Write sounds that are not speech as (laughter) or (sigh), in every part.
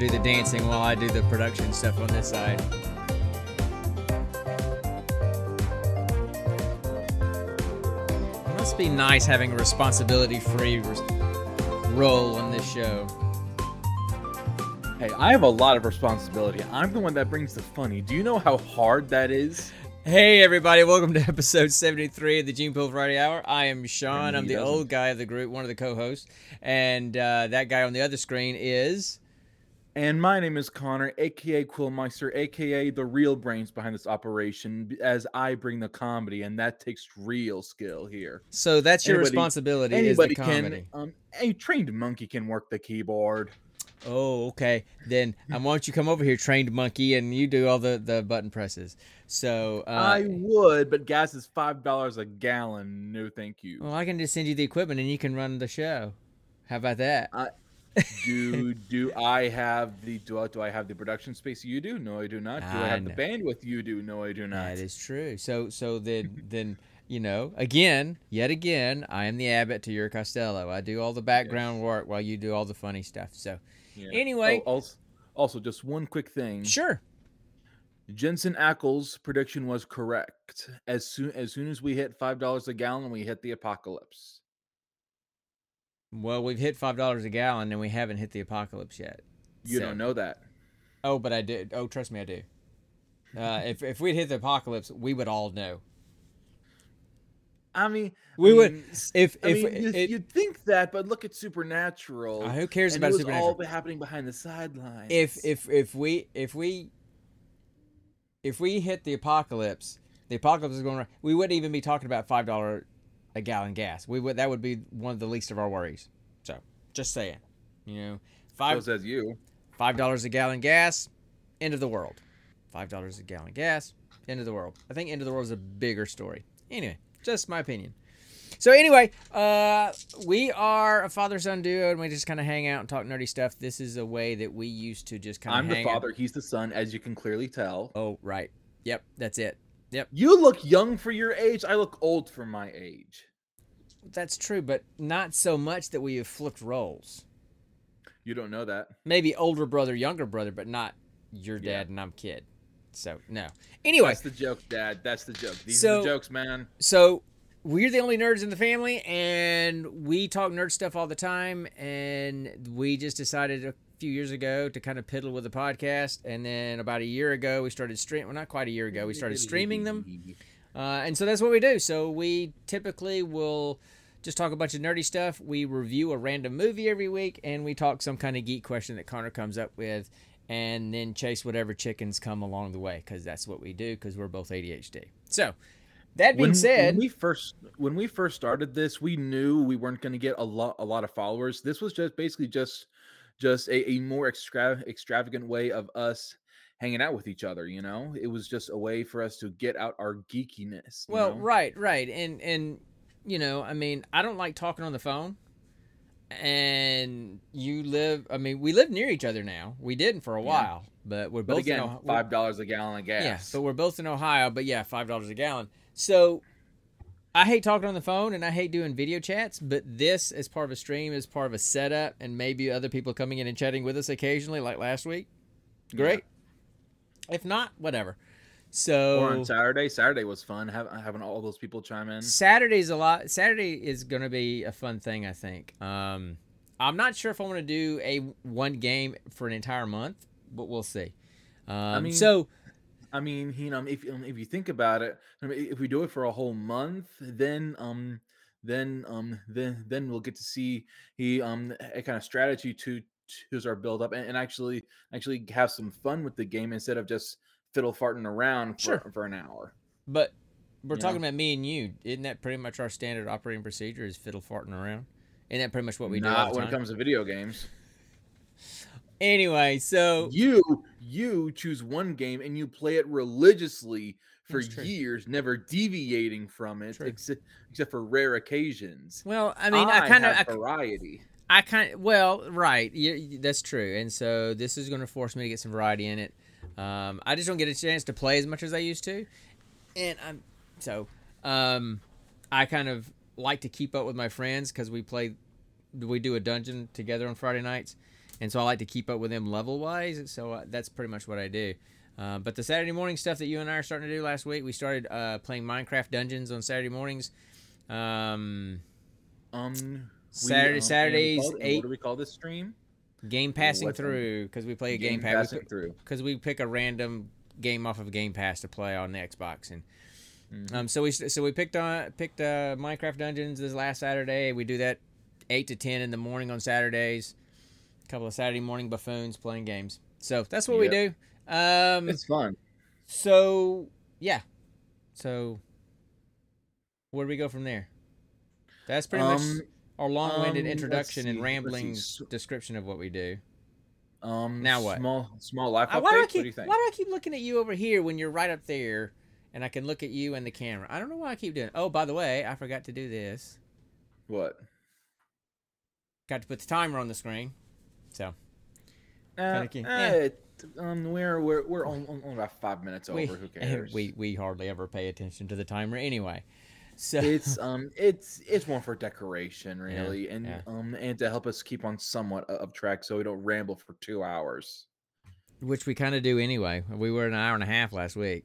do the dancing while I do the production stuff on this side. It must be nice having a responsibility-free res- role on this show. Hey, I have a lot of responsibility. I'm the one that brings the funny. Do you know how hard that is? Hey everybody, welcome to episode 73 of the Gene Pool Variety Hour. I am Sean. I'm the doesn't. old guy of the group, one of the co-hosts, and uh, that guy on the other screen is. And my name is Connor, aka QuillMiester, aka the real brains behind this operation, as I bring the comedy, and that takes real skill here. So that's your Anybody- responsibility is the Anybody comedy. can, um, a trained monkey can work the keyboard. Oh, okay. Then I want you to come over here, trained monkey, and you do all the, the button presses. So uh, I would, but gas is five dollars a gallon. No, thank you. well, I can just send you the equipment and you can run the show. How about that? Do (laughs) do I have the do I, do I have the production space you do? No, I do not. Do I I have the bandwidth you do? No, I do not. That is true. So so then (laughs) then you know again yet again I am the Abbott to your Costello. I do all the background work while you do all the funny stuff. So Yeah. Anyway. Oh, also, also, just one quick thing. sure. Jensen Ackles' prediction was correct. As soon as soon as we hit five dollars a gallon, we hit the apocalypse. Well, we've hit five dollars a gallon and we haven't hit the apocalypse yet. You So- don't know that. Oh, but I did. Oh, trust me, I do. Uh, if if we'd hit the apocalypse, we would all know. I mean, We I would- mean, s- If I if mean, you, you'd think that, but look at Supernatural. Uh, who cares about it was Supernatural? all be happening behind the sidelines. if if if we if we if we hit the apocalypse, the apocalypse is going. Right, we wouldn't even be talking about five dollar a gallon gas. We would that would be one of the least of our worries. So just saying, you know, five says you. five dollars a gallon gas, end of the world. Five dollars a gallon gas, end of the world. I think end of the world is a bigger story. Anyway, just my opinion. So anyway, uh, we are a father-son duo, and we just kind of hang out and talk nerdy stuff. This is a way that we used to just kind of. I'm the hang out. father. He's the son, as you can clearly tell. Oh, right. Yep, that's it. You look young for your age. I look old for my age. That's true, but not so much that we have flipped roles. You don't know that. Maybe older brother, younger brother, but not your dad Yeah. and I'm kid. So no. Anyway, That's the joke, Dad. That's the joke. These are the jokes, man. so we're the only nerds in the family, and we talk nerd stuff all the time. And we just decided few years ago to kind of piddle with the podcast, and then about a year ago we started stream. Well, not quite a year ago, we started streaming them. Uh, and so that's what we do. So we typically will just talk a bunch of nerdy stuff. We review a random movie every week, and we talk some kind of geek question that Connor comes up with, and then chase whatever chickens come along the way because that's what we do because we're both ADHD. So that being when, said, when we first when we first started this, we knew we weren't going to get a lot a lot of followers. This was just basically just just a, a more extra, extravagant way of us hanging out with each other. You know, it was just a way for us to get out our geekiness. you well, know? right, right, and and you know, I mean, I don't like talking on the phone. And you live, I mean, we live near each other now. We didn't for a Yeah. while, but we're But both again, in Ohio. five dollars a gallon of gas. Yeah, but we're both in Ohio. But yeah, five dollars a gallon. So I hate talking on the phone and I hate doing video chats. But this, as part of a stream, is part of a setup, and maybe other people coming in and chatting with us occasionally, like last week. Great. If not, whatever. So or on Saturday. Saturday was fun. Having all those people chime in. Saturday's a lot. Saturday is going to be a fun thing, I think. Um, I'm not sure if I want to do a one game for an entire month, but we'll see. Um, mean, so I mean, you know, if um, if you think about it, I mean, if we do it for a whole month, then um, then um, then then we'll get to see he um a kind of strategy to choose our build up and, and actually actually have some fun with the game instead of just fiddle farting around for, Sure. for an hour. But we're You talking know? about me and you. Isn't that pretty much our standard operating procedure? Is fiddle farting around? Isn't that pretty much what we do Not when it comes to video games. Anyway, so You you choose one game and you play it religiously for years, never deviating from it, except except for rare occasions. well, I mean, I, kind of, I, variety. I kind well, right, you- that's true. And so this is going to force me to get some variety in it. Um, I just don't get a chance to play as much as I used to, and I'm so um, I kind of like to keep up with my friends because we play, we do a dungeon together on Friday nights, and so I like to keep up with them level wise. So uh, that's pretty much what I do. Uh, but the Saturday morning stuff that you and I are starting to do last week, we started uh, playing Minecraft Dungeons on Saturday mornings. Um, Um, we, Saturday- um, and Saturdays, it- eight- What do we call this stream? game passing What, um, through because we play a game, pass passing through. because we pick a random game off of Game Pass to play on the Xbox and. Mhm. Um, so we so we picked on picked uh, Minecraft Dungeons this last Saturday. We do that eight to ten in the morning on Saturdays. Couple of Saturday morning buffoons playing games. So that's what we do. Um, It's fun. so yeah. So where do we go from there? That's pretty much Um, our long-winded um, introduction and see, rambling description of what we do. Um, Now what? Small, small life Uh, updates. why do I what do you keep think? Why do I keep looking at you over here when you're right up there, and I can look at you and the camera? I don't know why I keep doing. It. Oh, by the way, I forgot to do this. What? Got to put the timer on the screen. So Uh, uh, Yeah. um, we're we're we're on, on, about five minutes over. (laughs) we, Who cares? we we hardly ever pay attention to the timer anyway. So it's um it's it's more for decoration Yeah, really and yeah. um and to help us keep on somewhat of track so we don't ramble for two hours which we kind of do anyway. We were an hour and a half last week.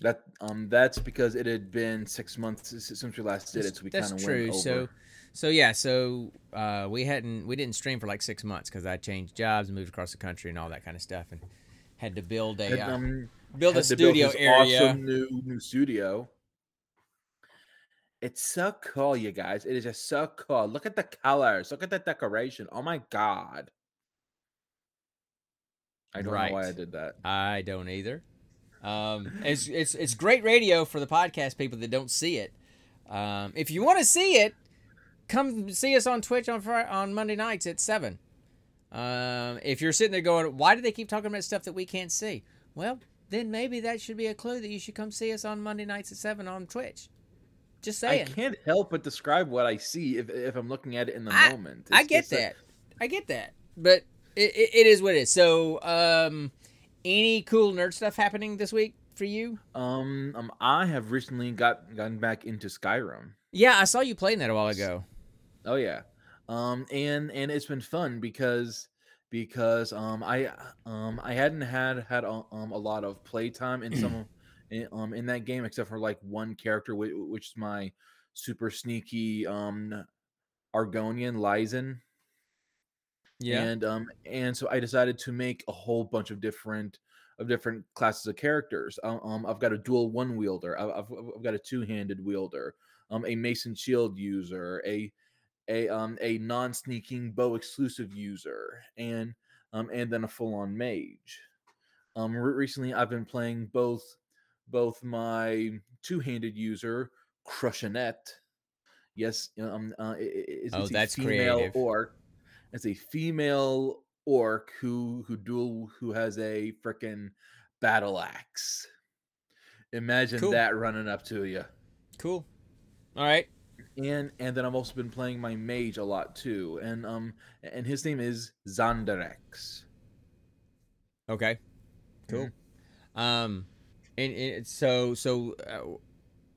that um that's because it had been six months since we last did it so we kind of went over So so yeah, so uh, we hadn't we didn't stream for like six months because I changed jobs, and moved across the country, and all that kind of stuff, and had to build a Had, uh, um, build a to build studio area. awesome new new studio. It's so cool you guys. It is just so cool. Look at the colors. Look at the decoration. Oh my god. I don't know why i did that. I don't either. Um, it's it's it's great radio for the podcast people that don't see it. Um, if you want to see it, come see us on Twitch on Friday, on Monday nights at seven. Um, if you're sitting there going, "Why do they keep talking about stuff that we can't see?" Well, then maybe that should be a clue that you should come see us on Monday nights at seven on Twitch. Just saying. I can't help but describe what I see if, if I'm looking at it in the I- moment. I It's get just like- that. I get that. But it, it, it is what it is. So, um, any cool nerd stuff happening this week for you? um, um, I have recently got gotten back into Skyrim. Yeah, I saw you playing that a while ago. Oh yeah, um, and and it's been fun because because um I um I hadn't had had a, um a lot of playtime in some in, um in that game except for like one character which, which is my super sneaky um Argonian Lyzen. and um and so i decided to make a whole bunch of different of different classes of characters. Um, um i've got a dual one wielder. I've, I've, I've got a two-handed wielder um a mason shield user a a um a non-sneaking bow exclusive user and um and then a full-on mage um re- recently i've been playing both both my two-handed user crushinette yes um uh, i- i- it's, Oh, it's a that's female creative. orc it's a female orc who who dual who has a freaking battle axe. Imagine Cool. that running up to you. cool. All right. And and then I've also been playing my mage a lot too. And um and his name is Zandarex. Okay. Cool. Um, and, and so so, uh,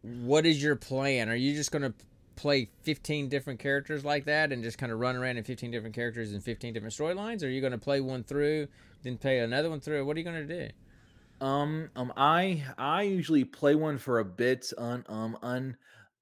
what is your plan? Are you just gonna play fifteen different characters like that and just kind of run around in fifteen different characters and fifteen different storylines? Or are you gonna play one through, then play another one through? What are you gonna do? Um um I I usually play one for a bit on um on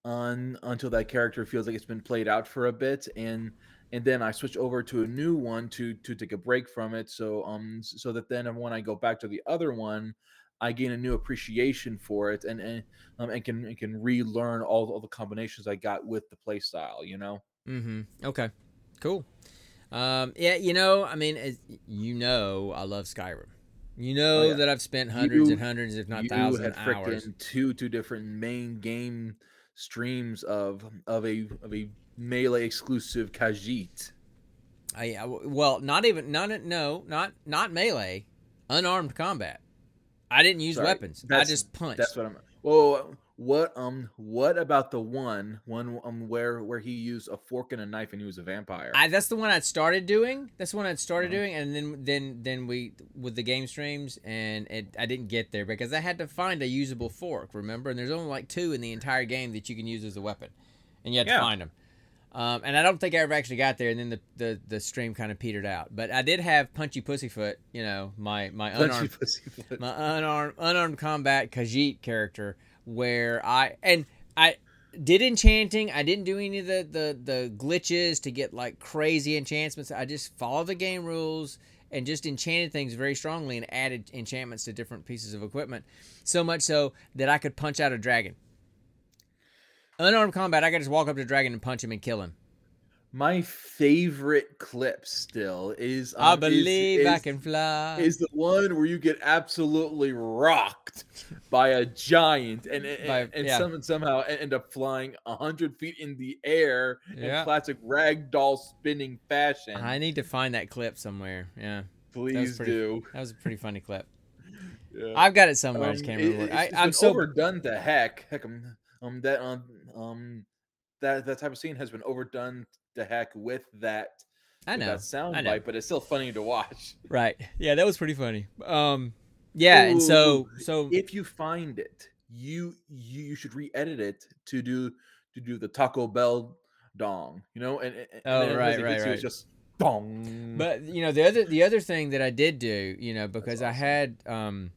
on until that character feels like it's been played out for a bit and and then I switch over to a new one to to take a break from it so um so that then when I go back to the other one I gain a new appreciation for it and and um and can and can relearn all, all the combinations I got with the play style you know Mm-hmm. Okay. Cool. Um, yeah, you know, I mean, as, you know, I love Skyrim. You know Oh, yeah. that I've spent hundreds You- and hundreds, if not thousands, hours. two two different main game streams of of a of a melee exclusive Khajiit. I, well, not even not no, not not melee, unarmed combat. I didn't use Sorry, weapons. I just punched. That's what I'm. Well, what um what about the one one um where where he used a fork and a knife and he was a vampire? I, that's the one I'd started doing. That's the one I'd started Uh-huh. doing, and then then then we with the game streams, and it, I didn't get there because I had to find a usable fork. Remember, and there's only like two in the entire game that you can use as a weapon, and you had to find them. Um, and I don't think I ever actually got there, and then the, the, the stream kind of petered out. But I did have Punchy Pussyfoot, you know, my my unarmed my unarmed unarmed combat Khajiit character, where I and I did enchanting. I didn't do any of the, the the glitches to get like crazy enchantments. I just followed the game rules and just enchanted things very strongly and added enchantments to different pieces of equipment. So much so that I could punch out a dragon. Unarmed combat, I could just walk up to a dragon and punch him and kill him. My favorite clip still is I um, is- believe is, I can fly. is the one where you get absolutely rocked by a giant and and, By- and yeah. some, somehow end up flying a hundred feet in the air Yeah. in classic ragdoll spinning fashion. I need to find that clip somewhere. Yeah, Please pretty- do. that was a pretty funny clip. (laughs) Yeah. I've got it somewhere. I just Um, can't it- remember. it's- I, I'm so overdone to heck. Heck, um, um, that um, um, that that type of scene has been overdone to heck with that. I know. that sound I know. bite, but it's still funny to watch. (laughs) Right. Yeah, that was pretty funny. Um, yeah, and so so If you find it, you you, you should re-edit it to do to do the Taco Bell dong, you know, and, and Oh, right, it right, right. It's just dong. But you know the other the other thing that I did do, you know, because I had um,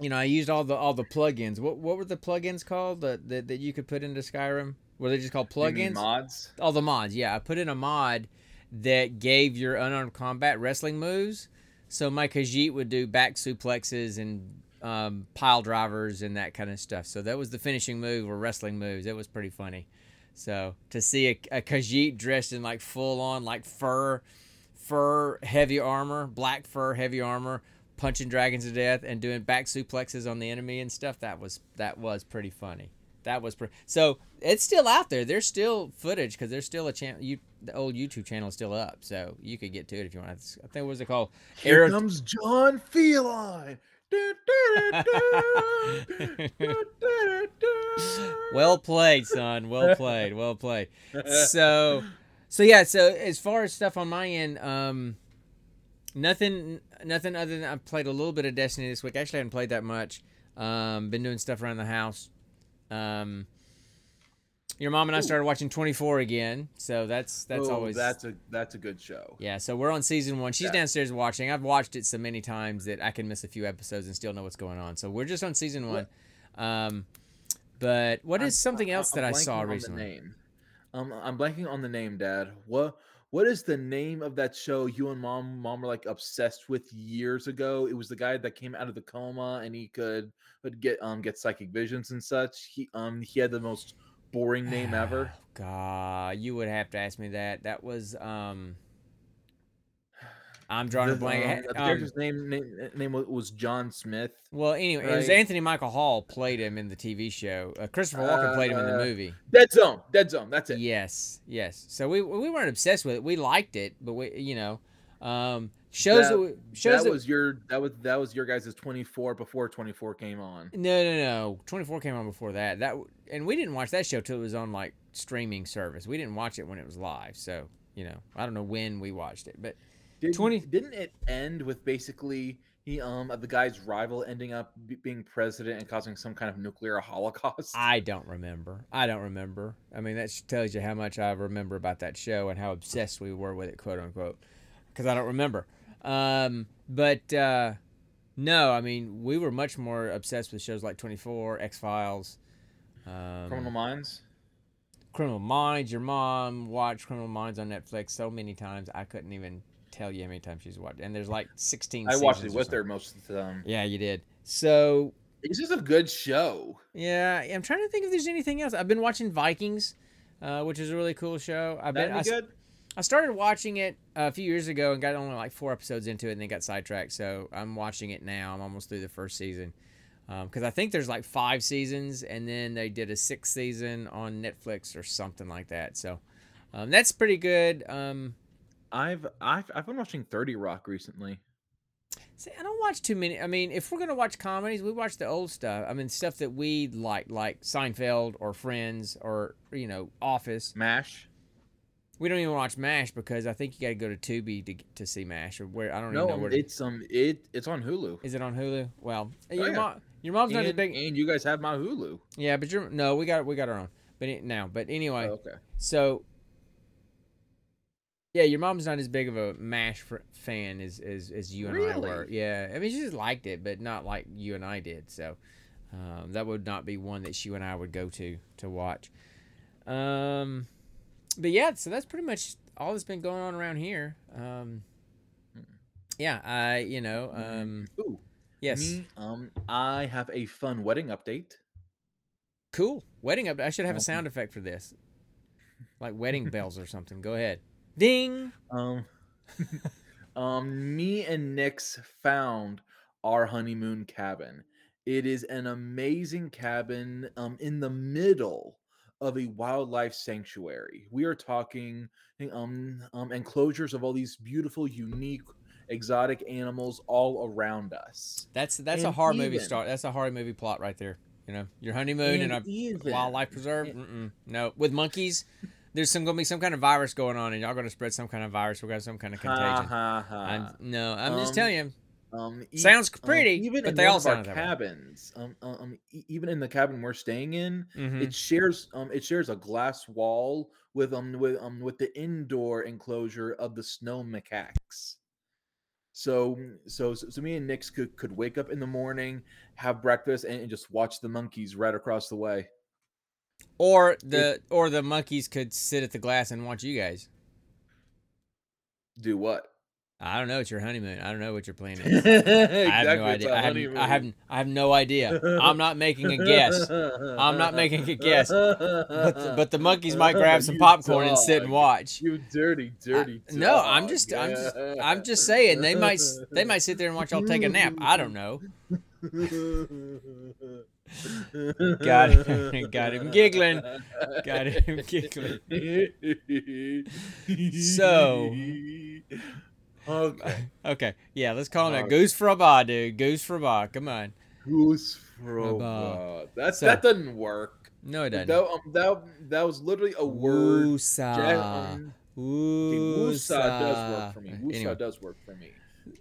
you know, I used all the all the plugins. What what were the plugins called that that, that you could put into Skyrim? Were they just called plugins? mods. All the mods. Yeah, I put in a mod that gave your unarmed combat wrestling moves. So my Khajiit would do back suplexes and um, pile drivers and that kind of stuff. So that was the finishing move or wrestling moves. It was pretty funny. So to see a, a Khajiit dressed in like full on like fur, fur heavy armor, black fur heavy armor, punching dragons to death and doing back suplexes on the enemy and stuff. That was that was pretty funny. That was pretty. So it's still out there. There's still footage because there's still a channel. You the old YouTube channel is still up, so you could get to it if you want. I think what was it called? Here Aero- comes John Feline. Well played, son. Well played. Well played. So, so yeah. So as far as stuff on my end, um, nothing, nothing other than I played a little bit of Destiny this week. Actually, I haven't played that much. Um, been doing stuff around the house. Um, your mom and I Ooh. started watching 24 again, so that's that's Oh, always that's a that's a good show. yeah. So we're on season one. She's Yeah. downstairs watching. I've watched it so many times that I can miss a few episodes and still know what's going on. So we're just on season one. Um, but what is I'm- something I- else I'm that I saw recently? name. Um, I'm blanking on the name, Dad. What what is the name of that show you and mom mom were like obsessed with years ago? It was the guy that came out of the coma and he could would get um get psychic visions and such. He um he had the most boring name ever. (sighs) God, you would have to ask me that. That was um. I'm drawing a blank. um, the Um, name, name name was John Smith. well, anyway, it was? Anthony Michael Hall played him in the TV show. Uh, Christopher Walken played him in the Uh, movie. Dead Zone. Dead Zone. That's it. Yes, yes. So we we weren't obsessed with it. We liked it, but we you know um shows that, That- shows that that, was your that was that was your guys' 24 before 24 came on. No, no, no. 24 came on before that. That and we didn't watch that show till it was on like streaming service. We didn't watch it when it was live. So, you know, I don't know when we watched it, but Did, 20 didn't it end with basically he um the guy's rival ending up be- being president and causing some kind of nuclear (laughs) holocaust? I don't remember. I don't remember. I mean, that tells you how much I remember about that show and how obsessed we were with it, quote unquote, because I don't remember. Um, but uh, no, I mean, we were much more obsessed with shows like 24, X Files. Um, Criminal Minds. Criminal Minds. Your mom watched Criminal Minds on Netflix so many times I couldn't even tell you how many times she's watched. And there's like 16. I watched it with her most of the time. Yeah, you did. So It's just a good show. yeah, I'm trying to think if there's anything else. I've been watching Vikings, uh, which is a really cool show. I've been That I, good? I started watching it a few years ago and got only like four episodes into it and then got sidetracked. So I'm watching it now. I'm almost through the first season. Because I think there's like five seasons and then they did a sixth season on Netflix or something like that. So um, that's pretty good. Um, I've I've I've been watching 30 Rock recently. see, I don't watch too many. I mean, if we're going to watch comedies, we watch the old stuff. I mean, stuff that we like, like Seinfeld or Friends or, you know, Office. Mash. We don't even watch MASH because I think you got to go to Tubi to, to see MASH or where I don't even know No, where. to- it's um it it's on Hulu. Is it on Hulu? Well, Oh, your yeah. mom, your mom's not as big. and you guys have my Hulu. Yeah, but you're no, we got we got our own. But it, now, but anyway, Oh, okay. so yeah, your mom's not as big of a Mash fr- fan as as, as you and I were. Yeah, I mean she just liked it, but not like you and I did. So um, that would not be one that she and I would go to to watch. Um, but yeah, so that's pretty much all that's been going on around here. Um, yeah, I you know um, Ooh, yes, me, um, I have a fun wedding update. cool wedding up. I should have a sound effect for this, like wedding (laughs) bells or something. Go ahead, ding. Um, (laughs) um, me and Nix found our honeymoon cabin. It is an amazing cabin um, in the middle of a wildlife sanctuary. We are talking um, um, enclosures of all these beautiful, unique, exotic animals all around us. That's that's a And horror movie even- start. That's a horror movie plot right there. You know, your honeymoon in a even- wildlife preserve. and- No, with monkeys, there's some gonna be some kind of virus going on, and y'all gonna spread some kind of virus. We got some kind of contagion. ha, ha. I'm, no, I'm just Um, telling you. Um, e- Sounds um, pretty, even but in they all sound cabins. Um, um, e- even in the cabin we're staying in, Mhm. it shares um it shares a glass wall with um with um with the indoor enclosure of the snow macaques. So so so, so me and Nix could could wake up in the morning, have breakfast, and, and just watch the monkeys right across the way. Or the or the monkeys could sit at the glass and watch you guys. Do what? I don't know. It's your honeymoon. I don't know what your plan is. (laughs) exactly. I have no idea. I have. I have I have no idea. I'm not making a guess. I'm not making a guess. But the, but the monkeys might grab some popcorn and sit and watch. You dirty, dirty. I- no, I'm just, I'm just, I'm just saying they might, they might sit there and watch y'all take a nap. I don't know. (laughs) Got him- (laughs) got him giggling. Got him giggling. So- okay, (laughs) Okay, yeah, let's call him a goose for a dude. Goose for a. Come on. goose About- froba. That's So- that doesn't work. No, it doesn't. um, that that was literally a word. Woosa. Ja- um, okay, Woosa does work for me. Woosa Anyway, does work for me.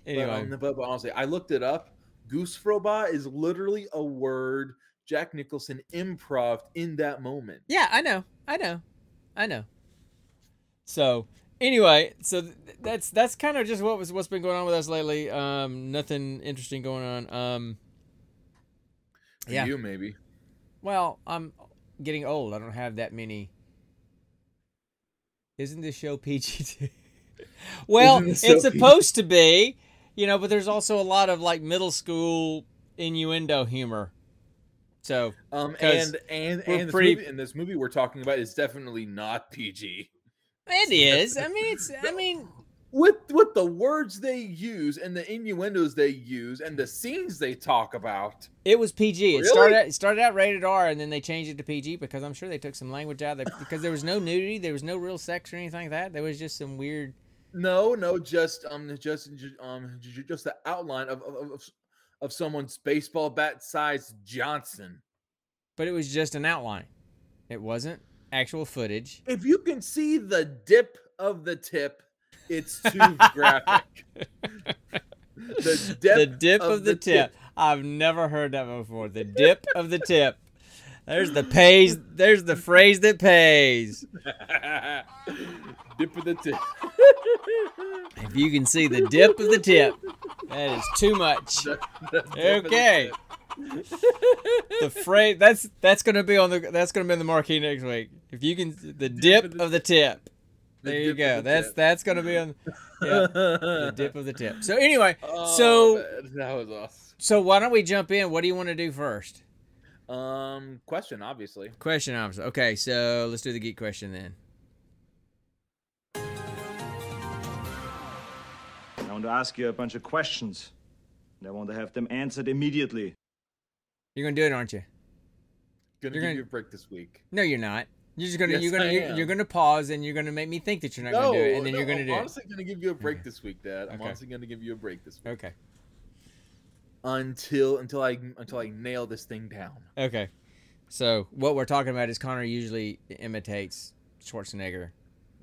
anyway. But, um, but, but honestly, I looked it up. Goosfraba is literally a word Jack Nicholson improv in that moment. Yeah, I know. I know. I know. So anyway, so th- that's that's kind of just what was what's been going on with us lately. Um, nothing interesting going on. Um, For Yeah. you maybe. well, I'm getting old. I don't have that many. Isn't this show PG? (laughs) well, it's supposed to be, you know, but there's also a lot of like middle school innuendo humor. So Um, and and and this pretty- movie, and this movie we're talking about is definitely not PG. it (laughs) is. I mean, it's. I mean, With with the words they use and the innuendos they use and the scenes they talk about. It was PG. It started out, it started out rated R, and then they changed it to PG because I'm sure they took some language out of it because there was no nudity, there was no real sex or anything like that. There was just some weird. No, no, just um, just ju- um, ju- ju- just the outline of of, of, of someone's baseball bat sized Johnson. But it was just an outline. It wasn't actual footage. If you can see the dip of the tip, it's too graphic. (laughs) The dip, the dip of, the, tip. I've never heard that before. The dip of the tip. There's the pays. There's the phrase that pays. dip of the tip. If you can see the dip of the tip, that is too much. The the Okay. the phrase that's that's gonna be on the that's gonna be on the marquee next week. If you can the dip of the of the tip. The There you go. That's tip. that's gonna be on yeah, the (laughs) dip of the tip. So anyway, Oh, so man, that was awesome. so why don't we jump in? What do you want to do first? Um, question, obviously. Question obviously. Okay, so let's do the geek question then. I want to ask you a bunch of questions. And I want to have them answered immediately. You're gonna do it, aren't you? Gonna You're give gonna- you a break this week. No, you're not. You're just gonna Yes, you're gonna you're, you're gonna pause and you're gonna make me think that you're not no, gonna do it, and then no, you're gonna I'm do it. honestly gonna give you a break this week, Dad. I'm Okay. honestly gonna give you a break this week Okay. Until until I until I nail this thing down. Okay. So what we're talking about is Connor usually imitates Schwarzenegger,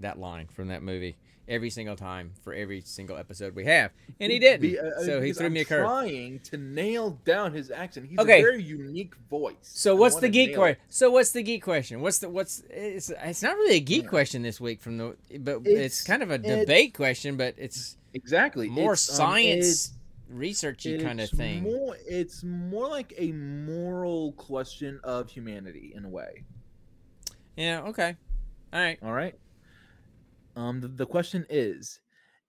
that line from that movie. every single time for every single episode we have, and he didn't. Be- uh, so he threw I'm me a curve. Trying to nail down his accent. He's Okay. a very unique voice. So what's the geek question? So what's the geek question? What's the what's it's it's not really a geek question this week from the but it's, It's- kind of a debate question, but it's Exactly. more It's, um, science researchy kind of thing. More, it's more like a moral question of humanity in a way. yeah. Okay. All right. All right. Um, the, the question is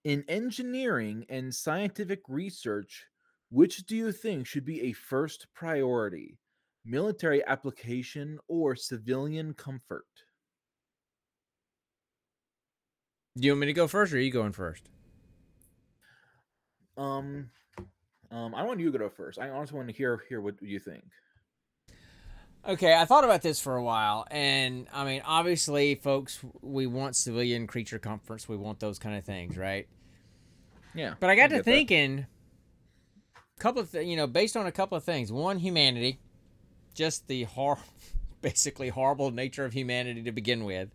in engineering and scientific research, which do you think should be a first priority? Military application or civilian comfort? Do you want me to go first, or are you going first? Um, um, I want you to go first. I honestly want to hear hear what you think. Okay, I thought about this for a while, and I mean, obviously, folks, we want civilian creature comforts. We want those kind of things, right? Yeah, But I got to thinking, a couple of th- you know, based on a couple of things. One, humanity, just the hor- (laughs) basically horrible nature of humanity to begin with.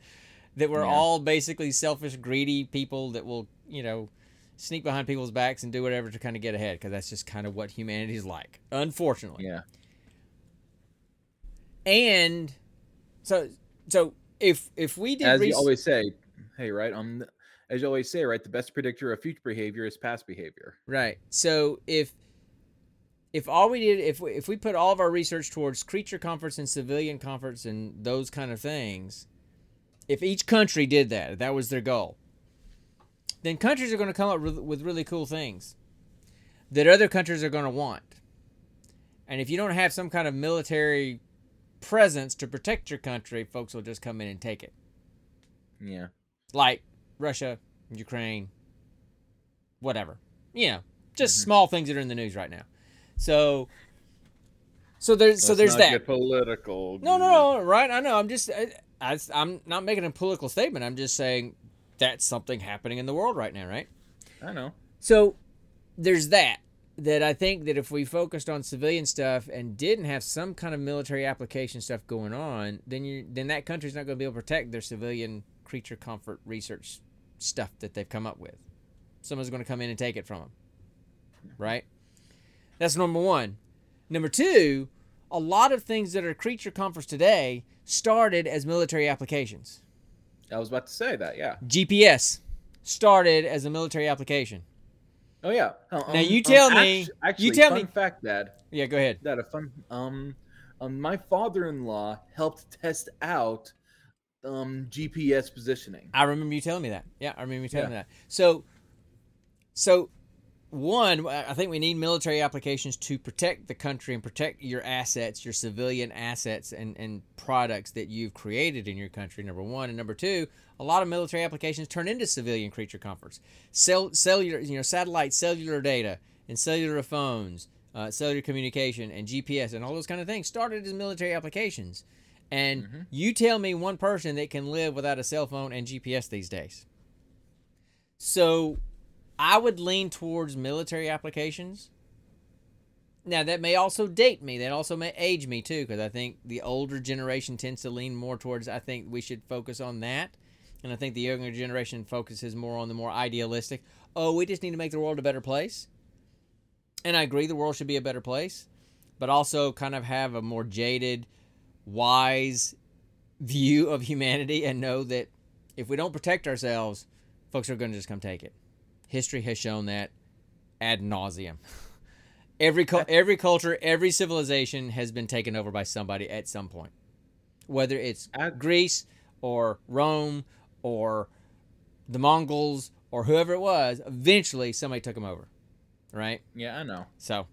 That we're Yeah. all basically selfish, greedy people that will, you know, sneak behind people's backs and do whatever to kind of get ahead because that's just kind of what humanity is like, unfortunately. Yeah, And so, so if if we did as you always say, hey, right? Um, as you always say, right? The best predictor of future behavior is past behavior. Right. So if if all we did if we, if we put all of our research towards creature comforts and civilian comforts and those kind of things, if each country did that, if that was their goal, then countries are going to come up with, really cool things that other countries are going to want. And if you don't have some kind of military presence to protect your country, folks will just come in and take it. Yeah, Like Russia, Ukraine, whatever. You know, just Mhm. small things that are in the news right now. So, so there's so Let's there's not that. Political. No, no, no, right? I know. I'm just, I, I, I'm not making a political statement. I'm just saying that's something happening in the world right now, right? I know. So there's that. That I think that if we focused on civilian stuff and didn't have some kind of military application stuff going on, then you then that country's not going to be able to protect their civilian creature comfort research stuff that they've come up with. Someone's going to come in and take it from them, right? That's number one. Number two, a lot of things that are creature comforts today started as military applications. I was about to say that. Yeah. GPS started as a military application. Oh yeah. Uh, Now, you tell me- actu- you Actually, tell fun me- fact, Dad. Yeah, go ahead. That a fun. Um, um, my father-in-law helped test out um GPS positioning. I remember you telling me that. Yeah, I remember you telling Yeah. me that. So, so one, I think we need military applications to protect the country and protect your assets, your civilian assets and, and products that you've created in your country. Number one, and number two, a lot of military applications turn into civilian creature comforts. Cell, cellular, you know, satellite cellular data and cellular phones, uh, cellular communication and GPS and all those kind of things started as military applications. And Mhm. you tell me one person that can live without a cell phone and GPS these days. So I would lean towards military applications. Now that may also date me. That also may age me too, because I think the older generation tends to lean more towards. I think we should focus on that, and I think the younger generation focuses more on the more idealistic. Oh, we just need to make the world a better place. And I agree, the world should be a better place, but also kind of have a more jaded, wise view of humanity, and know that if we don't protect ourselves, folks are going to just come take it. History has shown that ad nauseum. (laughs) Every cul every culture, every civilization has been taken over by somebody at some point, whether it's Ad- Greece or Rome or the Mongols or whoever it was. Eventually, somebody took them over, right? Yeah, I know. So,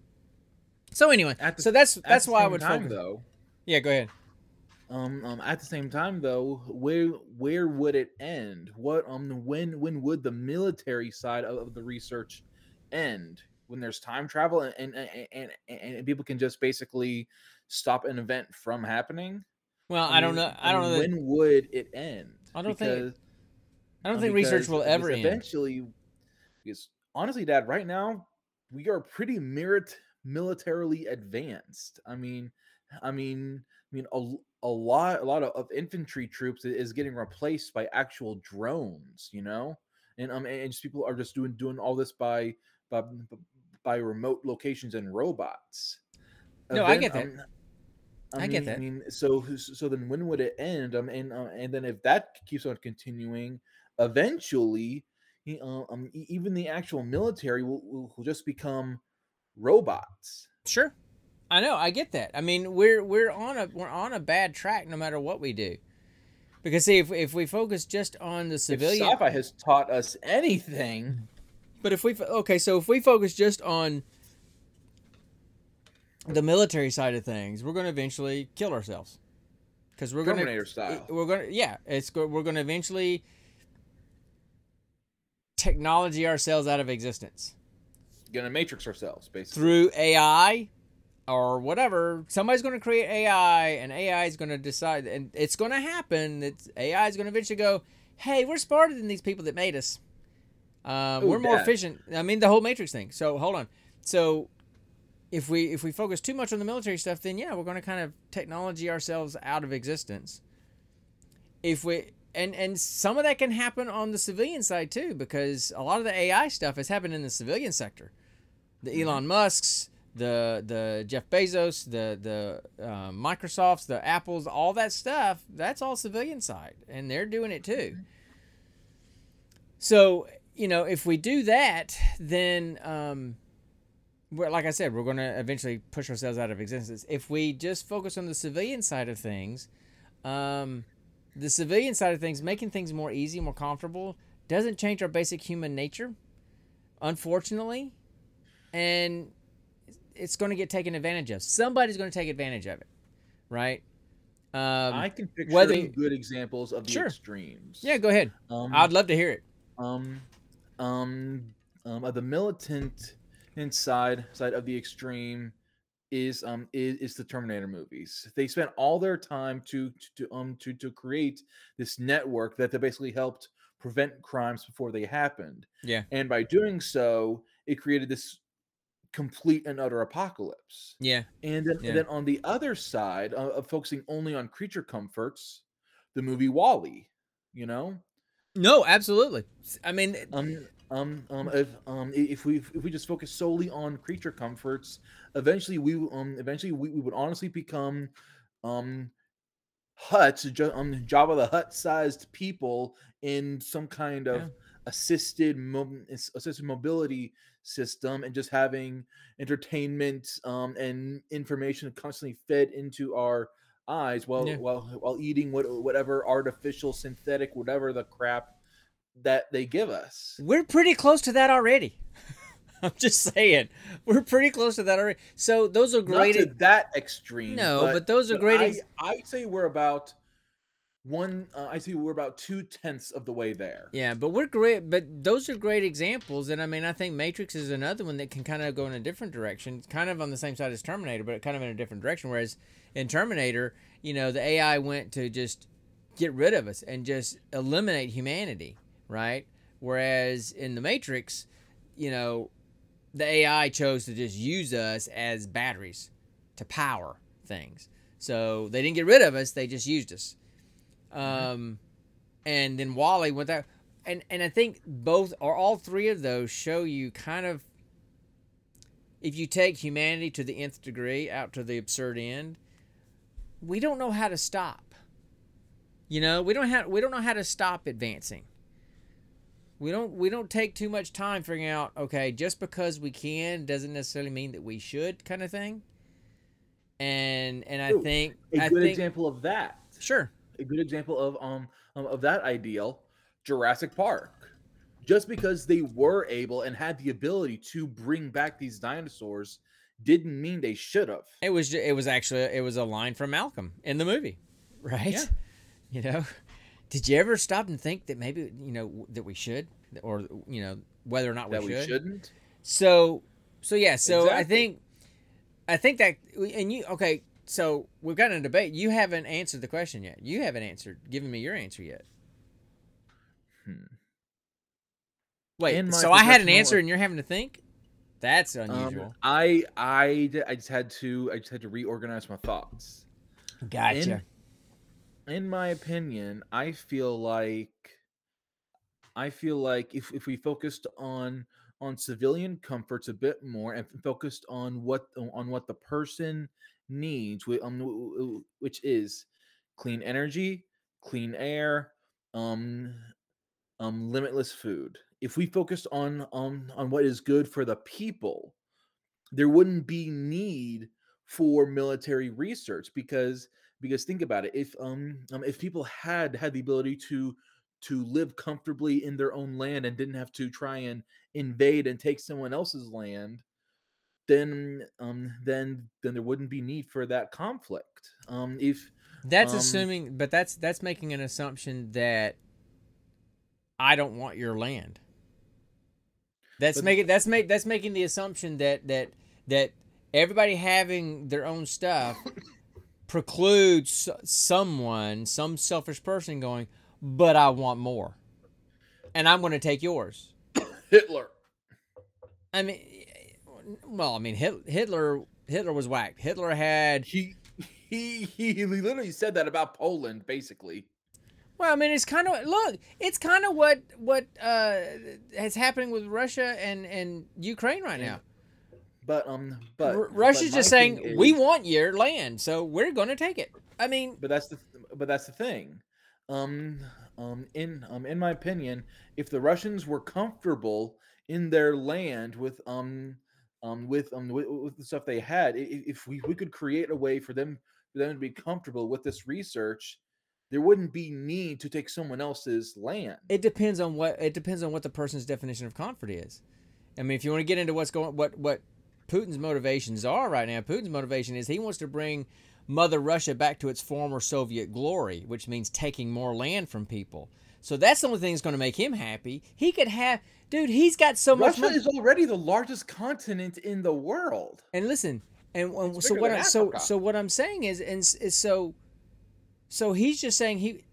so anyway, the- so that's that's why I would time, focus. though. Yeah, go ahead. Um, um, at the same time, though, where where would it end? What um, when when would the military side of, of the research end? When there's time travel and and, and and and people can just basically stop an event from happening. Well, I, don't know. I don't know. that- When would it end? I don't think- I don't uh, think research because- will because ever end. Eventually, because honestly, Dad, right now we are pretty merit militarily advanced. I mean, I mean, I mean, a, a lot, a lot of, of infantry troops is getting replaced by actual drones. You know, and um and just people are just doing doing all this by by by remote locations and robots. No, I get that. um, I get mean- that. I mean, so so then when would it end? Um, and uh, and then if that keeps on continuing, eventually, uh, um, even the actual military will, will just become robots. Sure. I know, I get that. I mean, we're we're on a we're on a bad track no matter what we do. Because see, if if we focus just on the If civilian, sci-fi has taught us anything, but if we okay, so if we focus just on the military side of things, we're going to eventually kill ourselves. Because we're going to style. we're going to yeah, it's we're going to eventually technology ourselves out of existence. gonna matrix ourselves, basically. through AI or whatever. Somebody's going to create AI, and AI is going to decide, and it's going to happen. It's AI is going to eventually go, "Hey, we're smarter than these people that made us. Um, Ooh, we're more that. efficient." I mean, the whole Matrix thing. So hold on. So if we if we focus too much on the military stuff, then yeah, we're going to kind of technology ourselves out of existence. If we and and some of that can happen on the civilian side too, because a lot of the AI stuff has happened in the civilian sector the Elon Musk's, the the Jeff Bezos, the the uh, Microsofts, the Apples, all that stuff. That's all civilian side, and they're doing it too. So you know, if we do that, then um, we're, like I said, we're going to eventually push ourselves out of existence. If we just focus on the civilian side of things, um, the civilian side of things, making things more easy, more comfortable, doesn't change our basic human nature. Unfortunately, and it's going to get taken advantage of. Somebody's going to take advantage of it, right? Um, I can picture whether- good examples of the Sure. extremes. yeah, go ahead. Um, I'd love to hear it. um, um, um, of the militant inside side of the extreme is um is, is the Terminator movies. They spent all their time to to um to to create this network that they basically helped prevent crimes before they happened. Yeah. and by doing so, it created this complete and utter apocalypse. Yeah, And then, Yeah. and then on the other side uh, of focusing only on creature comforts, the movie Wall-E. You know, no, absolutely. I mean, um, um, um, if um, if we if we just focus solely on creature comforts, eventually we um, eventually we, we would honestly become, um, huts, ju- um, Jabba the Hutt sized people in some kind of Yeah. assisted mo- assisted mobility system, and just having entertainment um and information constantly fed into our eyes while Yeah. while while eating what whatever artificial synthetic whatever the crap that they give us. we're pretty close to that already. (laughs) I'm just saying, we're pretty close to that already. So those are great. Not to that extreme. No, but those are great I, ex- I say we're about one. Uh, I see we're about two tenths of the way there. Yeah, but we're great. But those are great examples, and I mean, I think Matrix is another one that can kind of go in a different direction, It's kind of on the same side as Terminator, but kind of in a different direction. Whereas in Terminator, you know, the AI went to just get rid of us and just eliminate humanity, right? Whereas in the Matrix, you know, the AI chose to just use us as batteries to power things. So they didn't get rid of us; they just used us. Um, and then Wall-E went that, and and I think both or all three of those show you kind of if you take humanity to the nth degree out to the absurd end, we don't know how to stop. You know, we don't have we don't know how to stop advancing. We don't we don't take too much time figuring out okay, just because we can doesn't necessarily mean that we should kind of thing. And and I Ooh, think A I good think example of that. sure. A good example of um um, of that ideal, Jurassic Park. Just because they were able and had the ability to bring back these dinosaurs, didn't mean they should have. It was it was actually it was a line from Malcolm in the movie, (laughs) right? Yeah. You know, did you ever stop and think that maybe you know that we should, or you know whether or not we That we should? shouldn't. So, so yeah, so I think, I think that, and you okay. So we've got a debate. You haven't answered the question yet. You haven't answered, given me your answer yet. Hmm. Wait, so I had an answer and you're having to think? That's unusual. Um, I I just had to I just had to reorganize my thoughts. gotcha. In, in my opinion, I feel like I feel like if, if we focused on on civilian comforts a bit more and focused on what on what the person needs, um, which is clean energy, clean air, um, um, limitless food. If we focused on on on what is good for the people, there wouldn't be need for military research because because think about it if um, um if people had had the ability to to live comfortably in their own land and didn't have to try and invade and take someone else's land then um then then there wouldn't be need for that conflict. Um if that's um, assuming but that's that's making an assumption that i don't want your land. That's But- making that's make that's making the assumption that that that everybody having their own stuff precludes someone, some selfish person going, but I want more, and I'm going to take yours. (coughs) Hitler. I mean, well, I mean Hit- Hitler Hitler was whacked. Hitler had he he he literally said that about Poland basically Well, I mean, it's kind of look. It's kind of what what uh, is happening with Russia and and Ukraine right now. but um but R- Russia's my just saying thing we want your land, so we're going to take it. I mean, but that's the but that's the thing um um in um in my opinion if the russians were comfortable in their land with um um with um with, with the stuff they had if we, we could create a way for them for them to be comfortable with this research there wouldn't be need to take someone else's land it depends on what it depends on what the person's definition of comfort is. I mean, if you want to get into what's going what what Putin's motivations are right now, Putin's motivation is he wants to bring Mother Russia back to its former Soviet glory, which means taking more land from people. So that's the only thing that's going to make him happy. He could have, dude. He's got so much russia is already the largest continent in the world And listen, and, and so what I, so so what I'm saying is, and is so, so he's just saying he,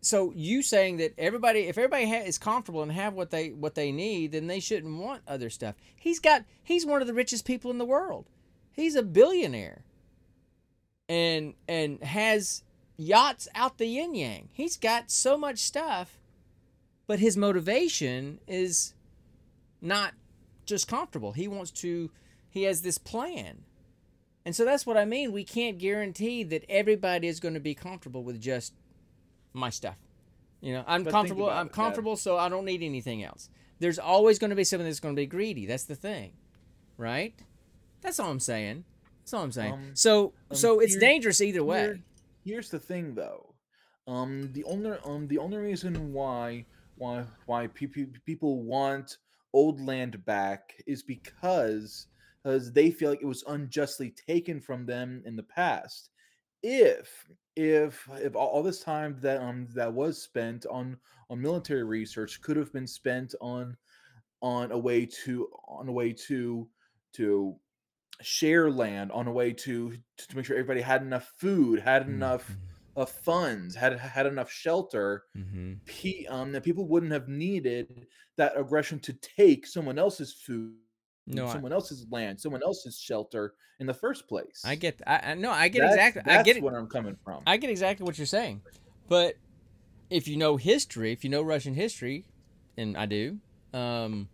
so you saying that everybody, if everybody ha- is comfortable and have what they what they need, then they shouldn't want other stuff. He's got he's one of the richest people in the world. He's a billionaire, and and has yachts out the yin yang. He's got so much stuff, but his motivation is not just comfortable. He wants to. He has this plan. And so that's what I mean. We can't guarantee that everybody is going to be comfortable with just my stuff. You know, I'm But comfortable. I'm comfortable, so I don't need anything else. There's always going to be something that's going to be greedy. That's the thing, right? That's all I'm saying. That's all I'm saying. Um, so, um, so it's here- dangerous either way. Here- here's the thing, though. Um, the only um the only reason why why why pe- pe- people want old land back is because because they feel like it was unjustly taken from them in the past. If if if all, all this time that um that was spent on on military research could have been spent on on a way to on a way to to share land on a way to to make sure everybody had enough food had enough of funds had had enough shelter Mm-hmm. pe- um, that people wouldn't have needed that aggression to take someone else's food No, I, someone else's land someone else's shelter in the first place I get. I, I no, I get That's- exactly. I get where i'm coming from I get exactly what you're saying, but if you know history, if you know Russian history, and I do, um,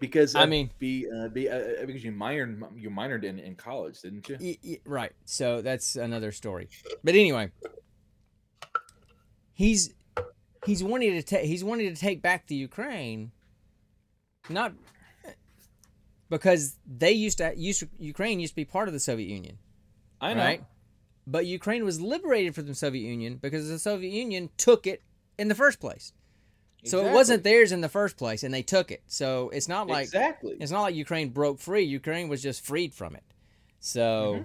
because I mean- be uh, be uh, uh, because you minored you minored in, in college didn't you y- y- right. So that's another story. But anyway, he's he's wanting to take he's wanting to take back the Ukraine, not because they used to used to- Ukraine used to be part of the Soviet Union. i know right? But Ukraine was liberated from the Soviet Union because the Soviet Union took it in the first place. So it wasn't theirs in the first place, and they took it. So it's not like exactly it's not like Ukraine broke free. Ukraine was just freed from it. So Mm-hmm.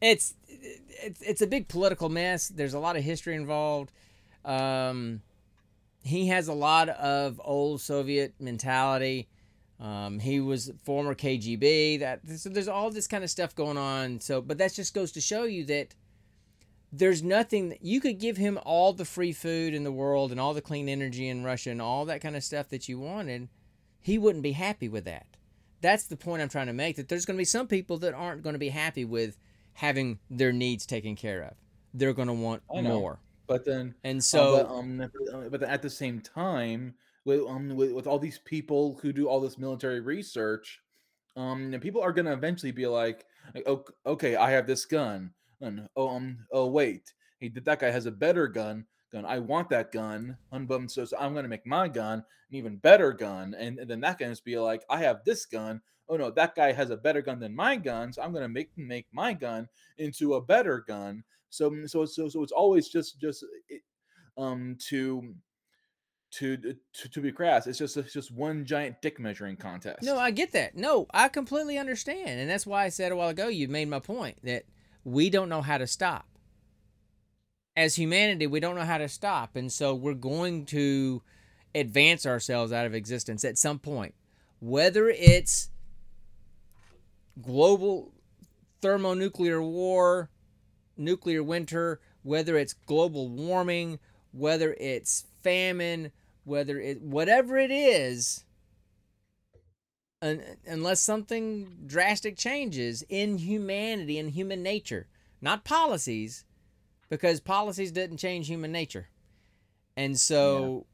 it's it's it's a big political mess. There's a lot of history involved. Um, he has a lot of old Soviet mentality. Um, he was former KGB. That so there's all this kind of stuff going on. So, but that just goes to show you that there's nothing that you could give him all the free food in the world and all the clean energy in Russia and all that kind of stuff that you wanted. He wouldn't be happy with that. That's the point I'm trying to make. That there's going to be some people that aren't going to be happy with having their needs taken care of. They're going to want know. more. but then And so so, but, um, but- uh, at the same time with um with, with all these people who do all this military research, um, people are gonna eventually be like, like, "Oh, okay, I have this gun, and oh um oh wait, hey, that guy has a better gun." Gun, I want that gun. Unbum, so, so I'm gonna make my gun an even better gun, and, and then that guy just be like, I have this gun. Oh no, that guy has a better gun than my gun, so I'm gonna make make my gun into a better gun. So so so so it's always just just um to to to, to be crass it's just it's just one giant dick measuring contest No, I get that. No, I completely understand. And that's why I said a while ago, you made my point that we don't know how to stop. As humanity, we don't know how to stop. And so we're going to advance ourselves out of existence at some point. Whether it's global thermonuclear war, nuclear winter, whether it's global warming, whether it's famine, whether it whatever it is, un, unless something drastic changes in humanity and human nature, not policies, because policies didn't change human nature, and so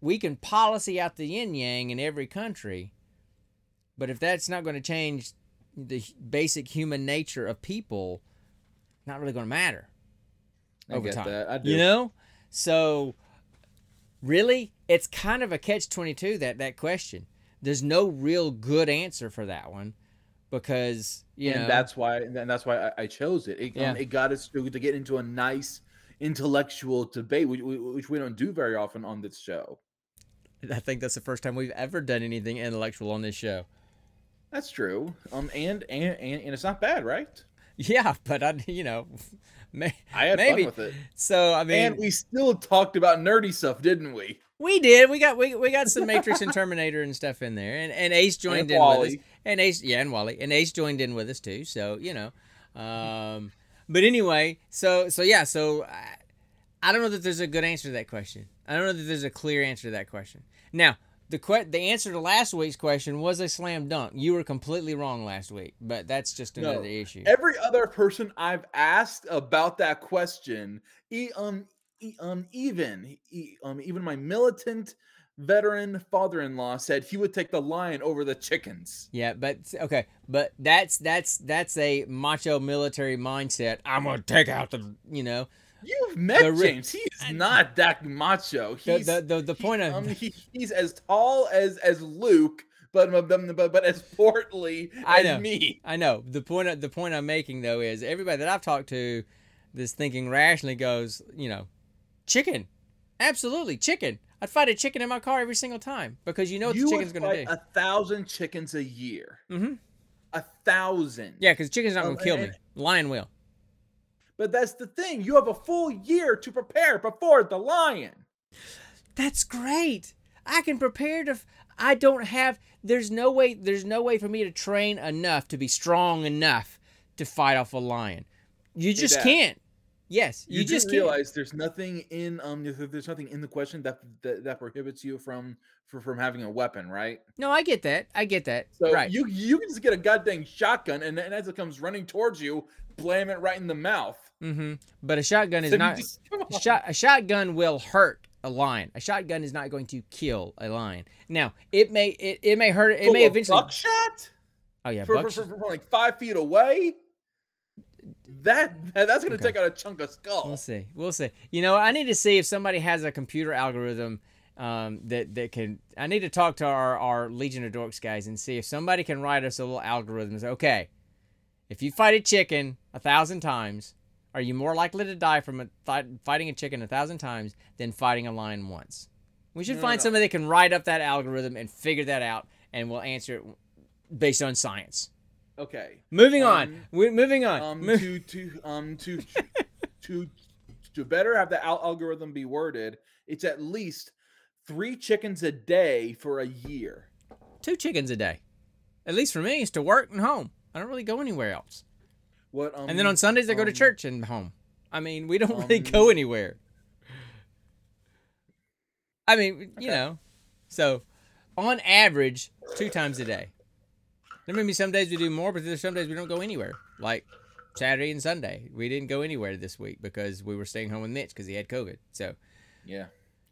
we can policy out the yin yang in every country, but if that's not going to change the basic human nature of people, not really going to matter I over get time. that. I do. You know, so really, it's kind of a catch twenty two that that question. There's no real good answer for that one because you and know that's why and that's why I, I chose it. It, Yeah. um, it got us to, to get into a nice intellectual debate, which, which we don't do very often on this show. I think that's the first time we've ever done anything intellectual on this show. That's true. Um, and and and, and it's not bad, right? (laughs) Yeah, but I, you know, (laughs) may, I had Maybe. fun with it, so I mean, and we still talked about nerdy stuff, didn't we? We did. We got we, we got some Matrix and Terminator and stuff in there, and and Ace joined And in with us, and Ace yeah, and Wally, and Ace joined in with us too. So you know, um, but anyway, so so yeah, so I, I don't know that there's a good answer to that question. I don't know that there's a clear answer to that question. Now the que- the answer to last week's question was a slam dunk. You were completely wrong last week, but that's just No. another issue. Every other person I've asked about that question, e- um, e- um, even e- um, even my militant veteran father-in-law said he would take the lion over the chickens. Yeah, but okay, but that's that's that's a macho military mindset. I'm gonna take out the you know You've met The ri- James. He is not that macho. the He's the the, the point of um, he, he's as tall as as Luke, but but but, but as portly I as know. me. I know the point. The point I'm making though is everybody that I've talked to, this thinking rationally goes, you know, chicken, absolutely chicken. I'd fight a chicken in my car every single time because you know what you the chicken's would gonna fight do. a thousand chickens a year. mm-hmm. A thousand. Yeah, because chicken's not Um, gonna kill and- me. Lion will. But that's the thing. You have a full year to prepare before the lion. That's great. I can prepare to. f- I don't have. There's no way. There's no way for me to train enough to be strong enough to fight off a lion. You just can't. Yes, You, you, just can't. realize there's nothing in um there's- nothing in the question that that, that prohibits you from for, from having a weapon, right? No, I get that. I get that. So right. you you can just get a goddamn shotgun and, and as it comes running towards you, blam it right in the mouth. mm-hmm. But a shotgun is So not. just- (laughs) A, shot, a shotgun will hurt a lion. A shotgun is not going to kill a lion. Now, it may it, it may hurt. It Oh, may eventually. buckshot Oh yeah, for, for, buckshot. for, for like five feet away. That that's gonna Okay. take out a chunk of skull. We'll see. We'll see. You know, I need to see if somebody has a computer algorithm um, that that can. I need to talk to our our Legion of Dorks guys and see if somebody can write us a little algorithm. Say, okay, if you fight a chicken a thousand times, are you more likely to die from a fight, fighting a chicken a thousand times than fighting a lion once? We should No, find no. somebody that can write up that algorithm and figure that out, and we'll answer it based on science. Okay. Moving on. Um, We're moving on. um Mo- to to um to to to better have the al- algorithm be worded it's at least three chickens a day for a year two chickens a day. At least for me, is to work and home. I don't really go anywhere else. what um and then on Sundays, I go to um, church and home. I mean, we don't really um, go anywhere. I mean, you know, so on average, two times a day. There may be some days we do more, but there's some days we don't go anywhere. Like Saturday and Sunday, we didn't go anywhere this week because we were staying home with Mitch because he had COVID. So, yeah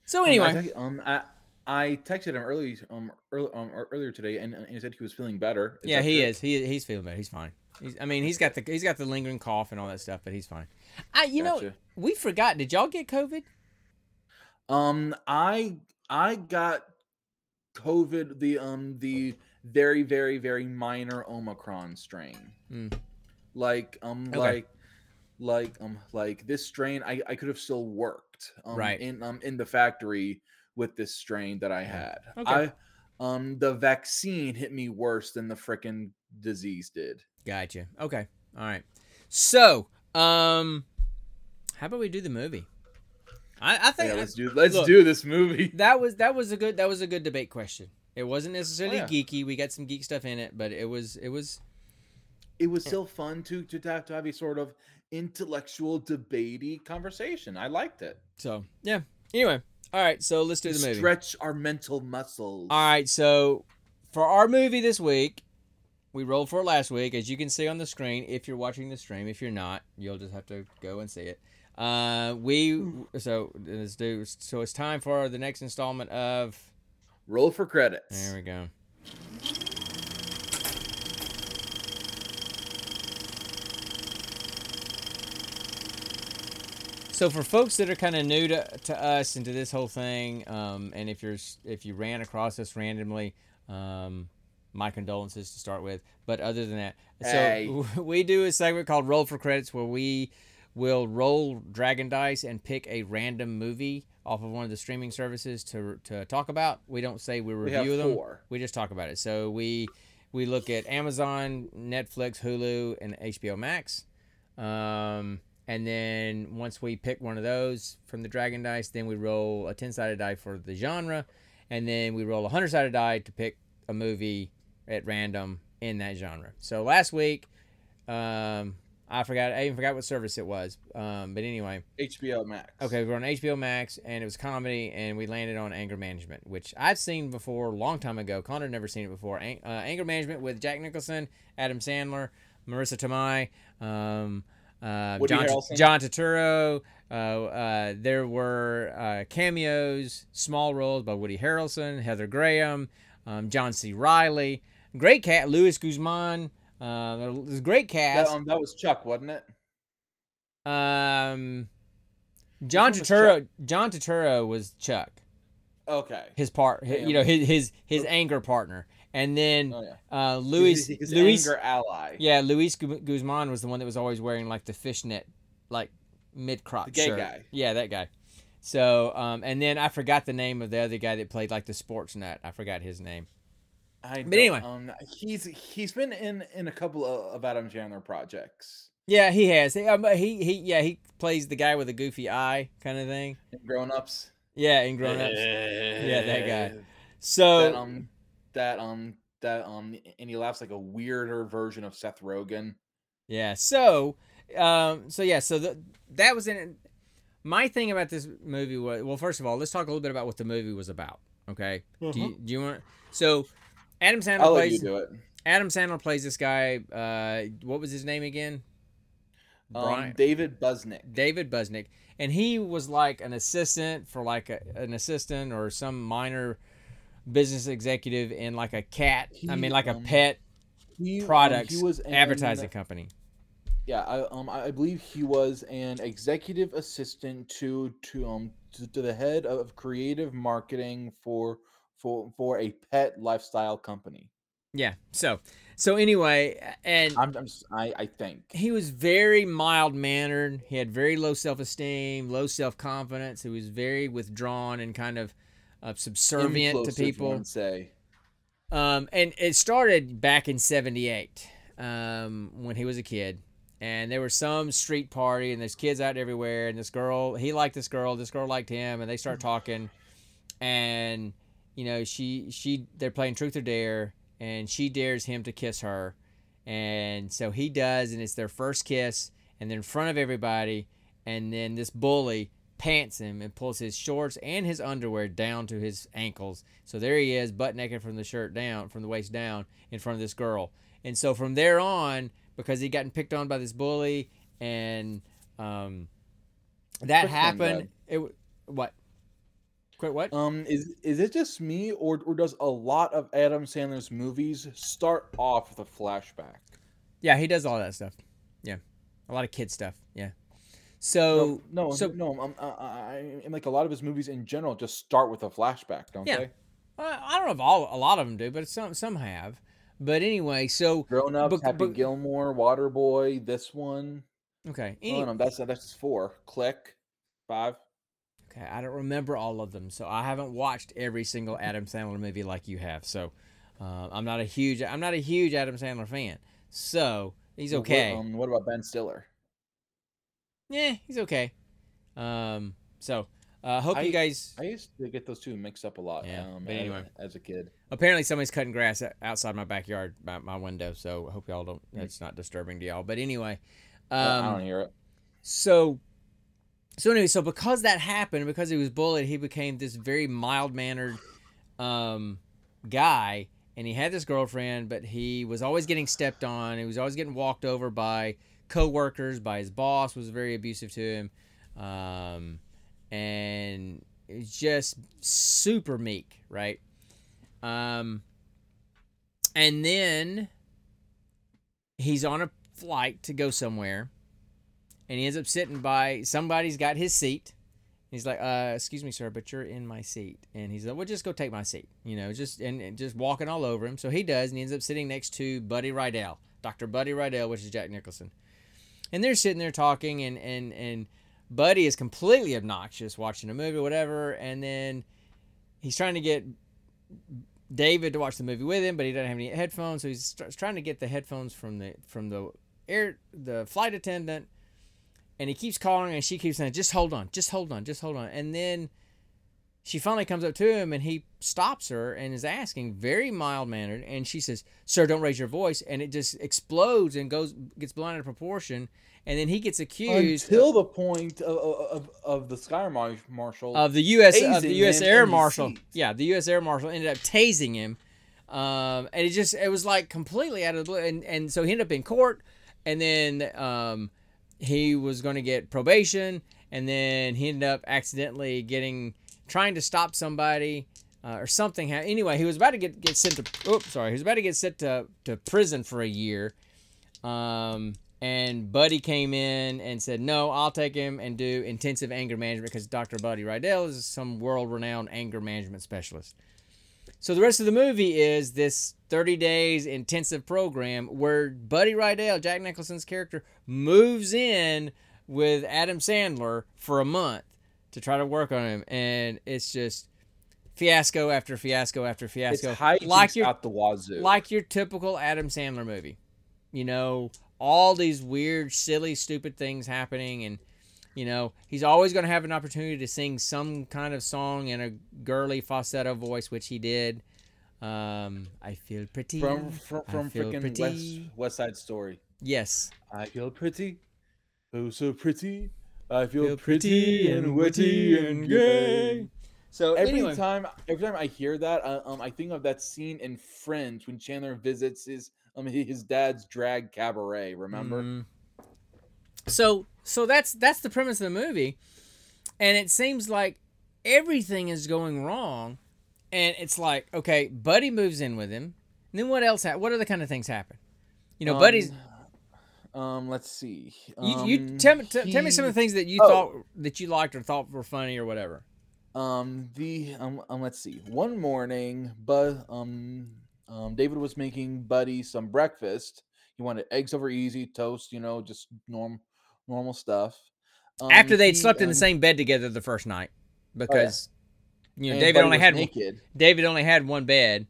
so Um, I anyway, um I I texted him early, um, early, um, earlier today, and, and he said he was feeling better. yeah, he true? is. He he's feeling better. He's fine. He's, I mean, he's got the he's got the lingering cough and all that stuff, but he's fine. I you know we forgot. Did y'all get COVID? Um, I I got COVID, the um the very very very minor Omicron strain. Mm. Like um Okay. like like um like this strain, I I could have still worked um Right. in um in the factory with this strain that I had. Okay. I um the vaccine hit me worse than the frickin' disease did. Gotcha. Okay. All right. So, um, how about we do the movie? I, I think Yeah, let's do let's look. do this movie. that was that was a good that was a good debate question. It wasn't necessarily yeah. geeky. We got some geek stuff in it, but it was it was It was still fun to to have to have a sort of intellectual debatey conversation. I liked it. so yeah. Anyway, all right. So let's do the movie. Stretch our mental muscles. All right, so for our movie this week, we rolled for it last week, as you can see on the screen. If you're watching the stream, if you're not, you'll just have to go and see it. Uh, we so let's do. So it's time for the next installment of. Roll for credits. There we go. So for folks that are kind of new to, to us and to this whole thing, um, and if you're if you ran across us randomly, um, my condolences to start with. But other than that, Hey. so (laughs) we do a segment called Roll for Credits where we will roll dragon dice and pick a random movie off of one of the streaming services to to talk about. We don't say we We review them. four. We just talk about it. So we we look at Amazon, Netflix, Hulu, and HBO Max. Um, and then once we pick one of those from the Dragon Dice, then we roll a 10 sided die for the genre. And then we roll a 100 sided die to pick a movie at random in that genre. So last week, um, I forgot, I even forgot what service it was. Um, but anyway, HBO Max. Okay, we're on HBO Max, and it was comedy, and we landed on Anger Management, which I've seen before a long time ago. Connor never seen it before. Ang- uh, Anger Management with Jack Nicholson, Adam Sandler, Marisa Tomei, um, uh, John. John Turturro. Uh, uh, there were uh, cameos, small roles by Woody Harrelson, Heather Graham, um, John C. Reilly. Great cat, Luis Guzman. Uh, it was a great That, cast. um, that was Chuck, wasn't it? Um, John Turturro. John Turturro was Chuck, Okay. his part. hi- Yeah. you know his his his anger partner, and then Oh yeah. uh, Luis his, his Luis. anger ally. Yeah, Luis Guzman was the one that was always wearing like the fishnet, like mid gay shirt. guy. Yeah, that guy. So, um, and then I forgot the name of the other guy that played like the sports nut. I forgot his name. I But anyway. um, he's he's been in in a couple of, of Adam Sandler projects. Yeah, he has. He, um, he he yeah he plays the guy with a goofy eye kind of thing. Grown ups. Yeah, in Grown Ups. Yeah, that guy. So That um that um that um and he laughs like a weirder version of Seth Rogen. Yeah. So, um, so yeah. So the, that was in it. My thing about this movie was well. First of all, let's talk a little bit about what the movie was about. Okay. Do you do you want? So, Adam Sandler I'll let you plays do it. Adam Sandler plays this guy. Uh, what was his name again? Um, Brian David Buznik. David Buznik, and he was like an assistant for like a, an assistant or some minor business executive in like a cat. I mean, like a um, pet He, um, he was in- advertising company. Yeah, I um I believe he was an executive assistant to to um to, to the head of creative marketing for for for a pet lifestyle company. Yeah. So, so anyway, and I'm, I'm I I think. he was very mild mannered. He had very low self esteem, low self confidence. He was very withdrawn and kind of uh, subservient to people. say. Um, and it started back in '78 um, when he was a kid. And there was some street party, and there's kids out everywhere. And this girl, he liked this girl. This girl liked him, and they start talking. And you know, she she they're playing truth or dare, and she dares him to kiss her, and so he does, and it's their first kiss, and they're in front of everybody, and then this bully pants him and pulls his shorts and his underwear down to his ankles. So there he is, butt naked from the shirt down, from the waist down, in front of this girl. And so from there on, because he gotten picked on by this bully, and um, that happened. It what? Quit what? Um, is is it just me, or or does a lot of Adam Sandler's movies start off with a flashback? yeah, he does all that stuff. Yeah, a lot of kid stuff. Yeah. So no, no, so no. Um, I, I, I'm like a lot of his movies in general just start with a flashback, don't Yeah. they? Uh, I don't know if all a lot of them do, but some some have. But anyway, so Grown Ups, But- Happy but- Gilmore, Waterboy, this one. okay, Oh, no, that's that's four. Click, five. Okay, I don't remember all of them, so I haven't watched every single Adam Sandler movie like you have. So uh, I'm not a huge I'm not a huge Adam Sandler fan. So he's What- what, okay. um, what about Ben Stiller? yeah, he's okay. Um, so uh, hope I- you guys. I used to get those two mixed up a lot. Yeah, um, but as- anyway. as a kid. Apparently, somebody's cutting grass outside my backyard by my window. So I hope y'all don't. Mm. That's not disturbing to y'all. But anyway, Uh, I um, don't hear it. so so anyway so because that happened because he was bullied he became this very mild mannered um guy and he had this girlfriend but he was always getting stepped on. He was always getting walked over by coworkers by his boss was very abusive to him. Um and just super meek right? Um and then he's on a flight to go somewhere and he ends up sitting by somebody's got his seat. He's like, uh, "Excuse me, sir, but you're in my seat." And he's like, "Well, just go take my seat," you know, just and, and just walking all over him. So he does, and he ends up sitting next to Buddy Rydell, Doctor Buddy Rydell, which is Jack Nicholson. And they're sitting there talking, and and and Buddy is completely obnoxious watching a movie, whatever. And then he's trying to get David to watch the movie with him, but he doesn't have any headphones, so he's trying to get the headphones from the from the air the flight attendant and he keeps calling and she keeps saying just hold on just hold on just hold on and then she finally comes up to him and he stops her and is asking very mild mannered and she says sir don't raise your voice and it just explodes and goes gets blown out of proportion and then he gets accused Until the point of, of, of the Sky Mar- Marshal. of the U.S. of the U.S. Air Marshal. Yeah, the U.S. Air Marshal ended up tasing him, um, and it just it was like completely out of the blue. And and so he ended up in court, and then um, he was going to get probation, and then he ended up accidentally getting trying to stop somebody. Uh, or something. Anyway, he was about to get, get sent to. Oops, sorry. He was about to get sent to, to prison for a year. Um, and Buddy came in and said, "No, I'll take him and do intensive anger management because Dr. Buddy Rydell is some world-renowned anger management specialist." So the rest of the movie is this 30 days intensive program where Buddy Rydell, Jack Nicholson's character, moves in with Adam Sandler for a month to try to work on him, and it's just fiasco after fiasco after fiasco, hijinks like your out the wazoo. like your typical Adam Sandler movie. You know, all these weird, silly, stupid things happening, and you know he's always going to have an opportunity to sing some kind of song in a girly falsetto voice, which he did. Um, I feel pretty. from from, from freaking West, pretty. West Side Story. Yes. I feel pretty, oh so pretty. I feel, Feel pretty and witty and gay. So Every anyway, time, every time I hear that, uh, um, I think of that scene in Friends when Chandler visits his um his dad's drag cabaret. Remember? Mm. So so that's that's the premise of the movie, and it seems like everything is going wrong, and it's like okay, Buddy moves in with him, and then what else? Ha- what other kind of things happen? You know, Buddy's. Um, um, let's see. You, you Um, tell me t- tell me some of the things that you oh. thought that you liked or thought were funny or whatever. Um, the um, um, let's see. One morning, but um, um, David was making Buddy some breakfast. He wanted eggs over easy, toast, you know, just norm, normal stuff. Um, After they'd he, slept in the um, same bed together the first night, because you know and David only had one, naked. David only had one bed,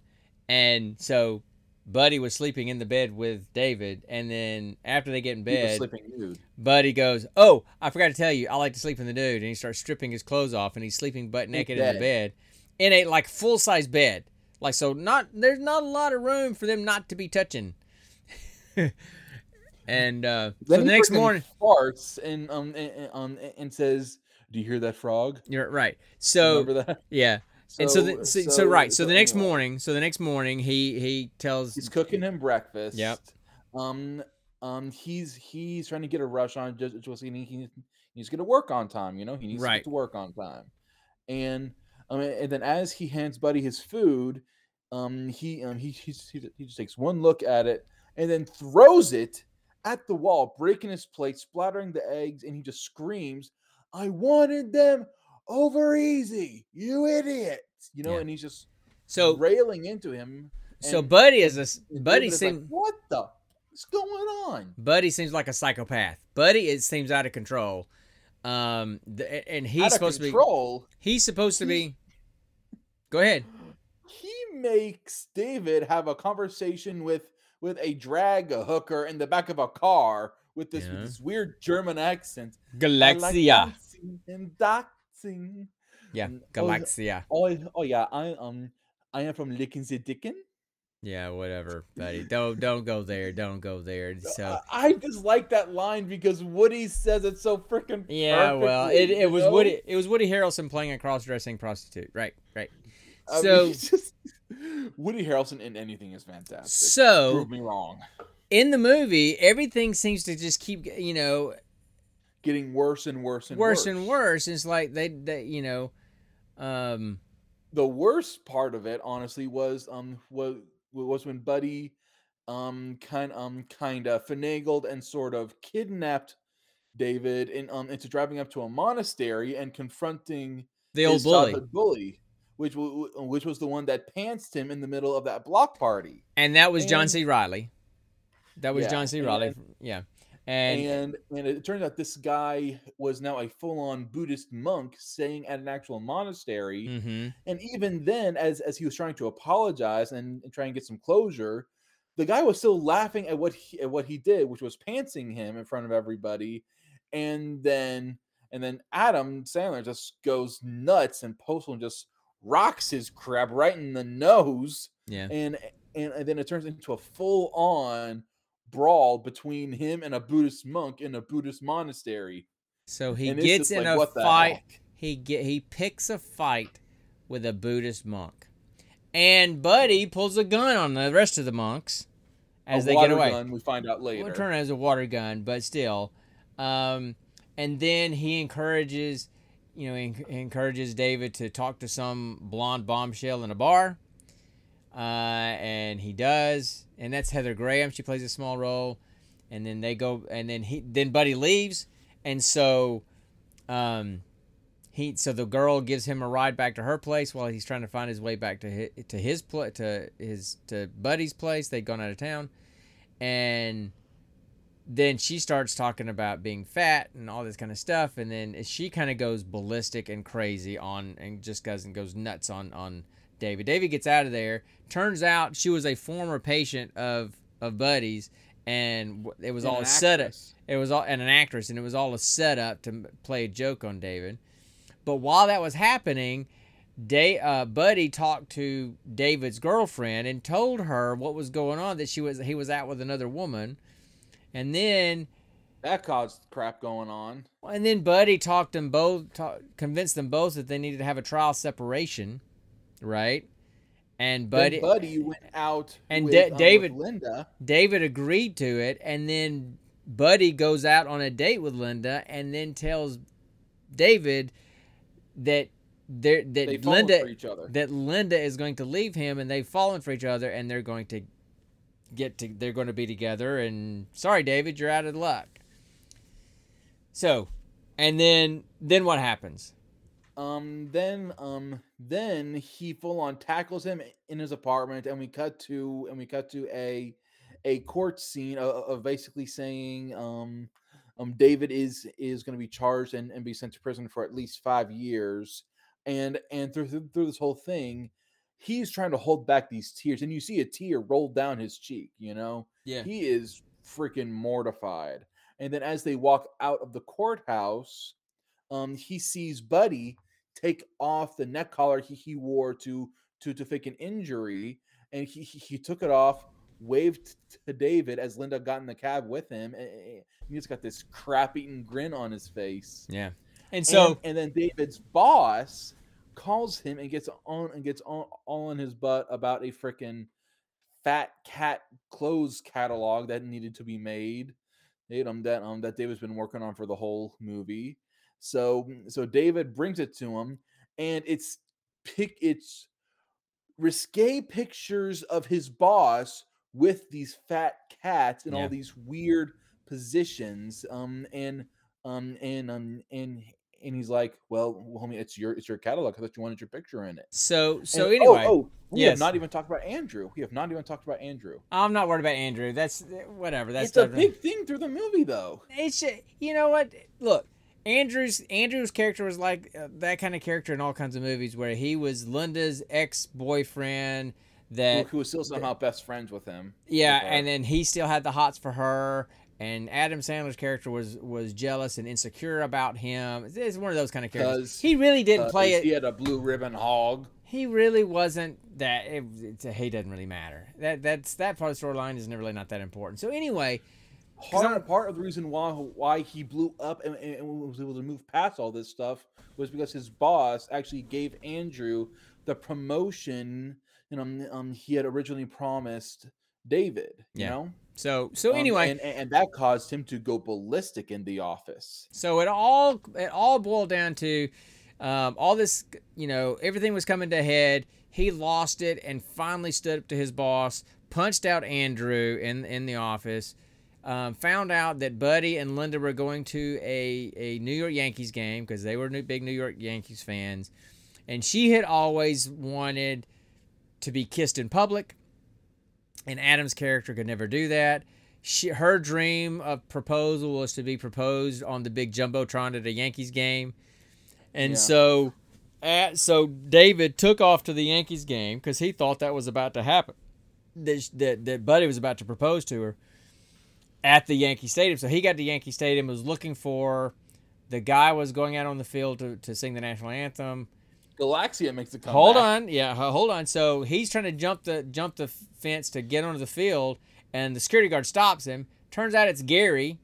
and so Buddy was sleeping in the bed with David, and then after they get in bed, sleeping nude. Buddy goes, "Oh, I forgot to tell you, I like to sleep in the nude," and he starts stripping his clothes off, and he's sleeping butt naked in the bed. bed, in a like full size bed, like so. Not there's not a lot of room for them not to be touching. (laughs) and uh, so the next morning, farts and um and, um and says, "Do you hear that frog?" you're right. So yeah, and so the, so, so, right. So, the next anyway, morning, so the next morning, he he tells he's cooking him breakfast. Yep. Um, um, he's he's trying to get a rush on just just he, he he's gonna work on time. You know, he needs to get to work on time, and Um, and then as he hands Buddy his food, um, he um he, he, he just takes one look at it and then throws it at the wall, breaking his plate, splattering the eggs, and he just screams, "I wanted them over easy, you idiot!" You know, Yeah. and he's just So railing into him. so Buddy is a Buddy is like, seems what the what's going on? Buddy seems like a psychopath. Buddy it seems out of control. Um, th- and he's supposed control. to be. He's supposed to He- be. Go ahead. he makes David have a conversation with with a drag hooker in the back of a car with this, with this weird German accent. Like Galaxia. dancing and dancing. Yeah, and- oh, Galaxia. Oh, oh yeah, I um I am from Licking the Dicken. Yeah, whatever, buddy. Don't don't go there. Don't go there. (laughs) So I, just like that line because Woody says it so freaking yeah, well, it, it was know? Woody it was Woody Harrelson playing a cross dressing prostitute. Right, right. I mean, So it's (laughs) just- Woody Harrelson in anything is fantastic. so prove me wrong. in the movie, everything seems to just keep you know Getting worse and worse and worse and worse. It's like they they you know, um, the worst part of it honestly was um was was when buddy um kind um kind of finagled and sort of kidnapped david in um into driving up to a monastery and confronting the old bully, bully which wa- which was the one that pantsed him in the middle of that block party and that was John C. Reilly. That was Yeah, John C. and- Reilly. Yeah, and, and and it turns out this guy was now a full-on buddhist monk staying at an actual monastery hmm And even then, as as he was trying to apologize and, and try and get some closure, the guy was still laughing at what he at what he did, which was pantsing him in front of everybody. And then and then Adam Sandler just goes nuts and Postal and just rocks his crab right in the nose. yeah. And and, and then it turns into a full-on brawl between him and a Buddhist monk in a Buddhist monastery. So he and gets in like, a fight. He get he picks a fight with a Buddhist monk, and Buddy pulls a gun on the rest of the monks as A they get away. gun, we find out later. Well, turn it as a water gun, but still. Um, and then he encourages, you know, he encourages David to talk to some blonde bombshell in a bar. Uh, and he does, and that's Heather Graham. She plays a small role, and then they go, and then he, then Buddy leaves, and so, um, he, so the girl gives him a ride back to her place while he's trying to find his way back to his, to his pla to his to Buddy's place. They'd gone out of town, and then she starts talking about being fat and all this kind of stuff and then she kind of goes ballistic and crazy on and just goes and goes nuts on on david david gets out of there. Turns out she was a former patient of of buddy's and it was And all a setup it was all and an actress and it was all a setup to play a joke on david. But while that was happening Day, uh, Buddy talked to David's girlfriend and told her what was going on that she was he was out with another woman, and then That caused crap going on. and then Buddy talked them both, ta convinced them both that they needed to have a trial separation, right? And Buddy, Buddy, Buddy went out and with, Da- um, David- Linda. David agreed to it, and then Buddy goes out on a date with Linda, and then tells David that that Linda for each other. that Linda is going to leave him, and they've fallen for each other, and they're going to get to they're going to be together. And sorry, David, you're out of luck. So, and then then what happens? Um, then um, then he full on tackles him in his apartment, and we cut to and we cut to a a court scene of, of basically saying um um David is is going to be charged and, and be sent to prison for at least five years, and and through through this whole thing, he's trying to hold back these tears, and you see a tear roll down his cheek. You know, Yeah. he is freaking mortified. And then as they walk out of the courthouse, um, he sees Buddy take off the neck collar he, he wore to to to fake an injury, and he he, he took it off, waved to David as Linda got in the cab with him, and, he's got this crap-eating grin on his face. Yeah. And so and, and then David's boss calls him and gets on and gets on all on his butt about a freaking fat cat clothes catalog that needed to be made. Um, that um that David's been working on for the whole movie. So so David brings it to him, and it's pick it's risque pictures of his boss with these fat cats in Yeah. all these weird positions um and um and um and and he's like well homie it's your it's your catalog i thought you wanted your picture in it So so And- anyway, oh, oh we yes. have not even talked about andrew we have not even talked about andrew I'm not worried about Andrew. That's whatever. That's it's a big thing through the movie though It's you know what? Look, Andrew's Andrew's character was like uh, that kind of character in all kinds of movies where he was Linda's ex boyfriend. who, That who was still somehow best friends with him yeah, and then he still had the hots for her. And Adam Sandler's character was was jealous and insecure about him. It's- one of those kind of characters. He really didn't Uh, play it. he had a blue ribbon hog he really wasn't that. It, it's he doesn't really matter. That that's that part of the storyline is really not that important. So anyway, part, part of the reason why why he blew up and, and was able to move past all this stuff was because his boss actually gave Andrew the promotion you know um, um he had originally promised David you Yeah. know so so Um, anyway, and, and and that caused him to go ballistic in the office So it all it all boiled down to um, all this, you know, everything was coming to head. He lost it and finally stood up to his boss, punched out Andrew in in the office. Um, found out that Buddy and Linda were going to a, a New York Yankees game because they were new, big New York Yankees fans, and she had always wanted to be kissed in public, and Adam's character could never do that she her dream of proposal was to be proposed on the big jumbotron at a Yankees game, and Yeah. so, at, so David took off to the Yankees game because he thought that was about to happen, that, that that Buddy was about to propose to her at the Yankee Stadium. So he got to Yankee Stadium, was looking for the guy was going out on the field to, to sing the national anthem. Galaxia makes a comeback Hold on, yeah, hold on. So he's trying to jump the jump the fence to get onto the field, and the security guard stops him. Turns out it's Gary,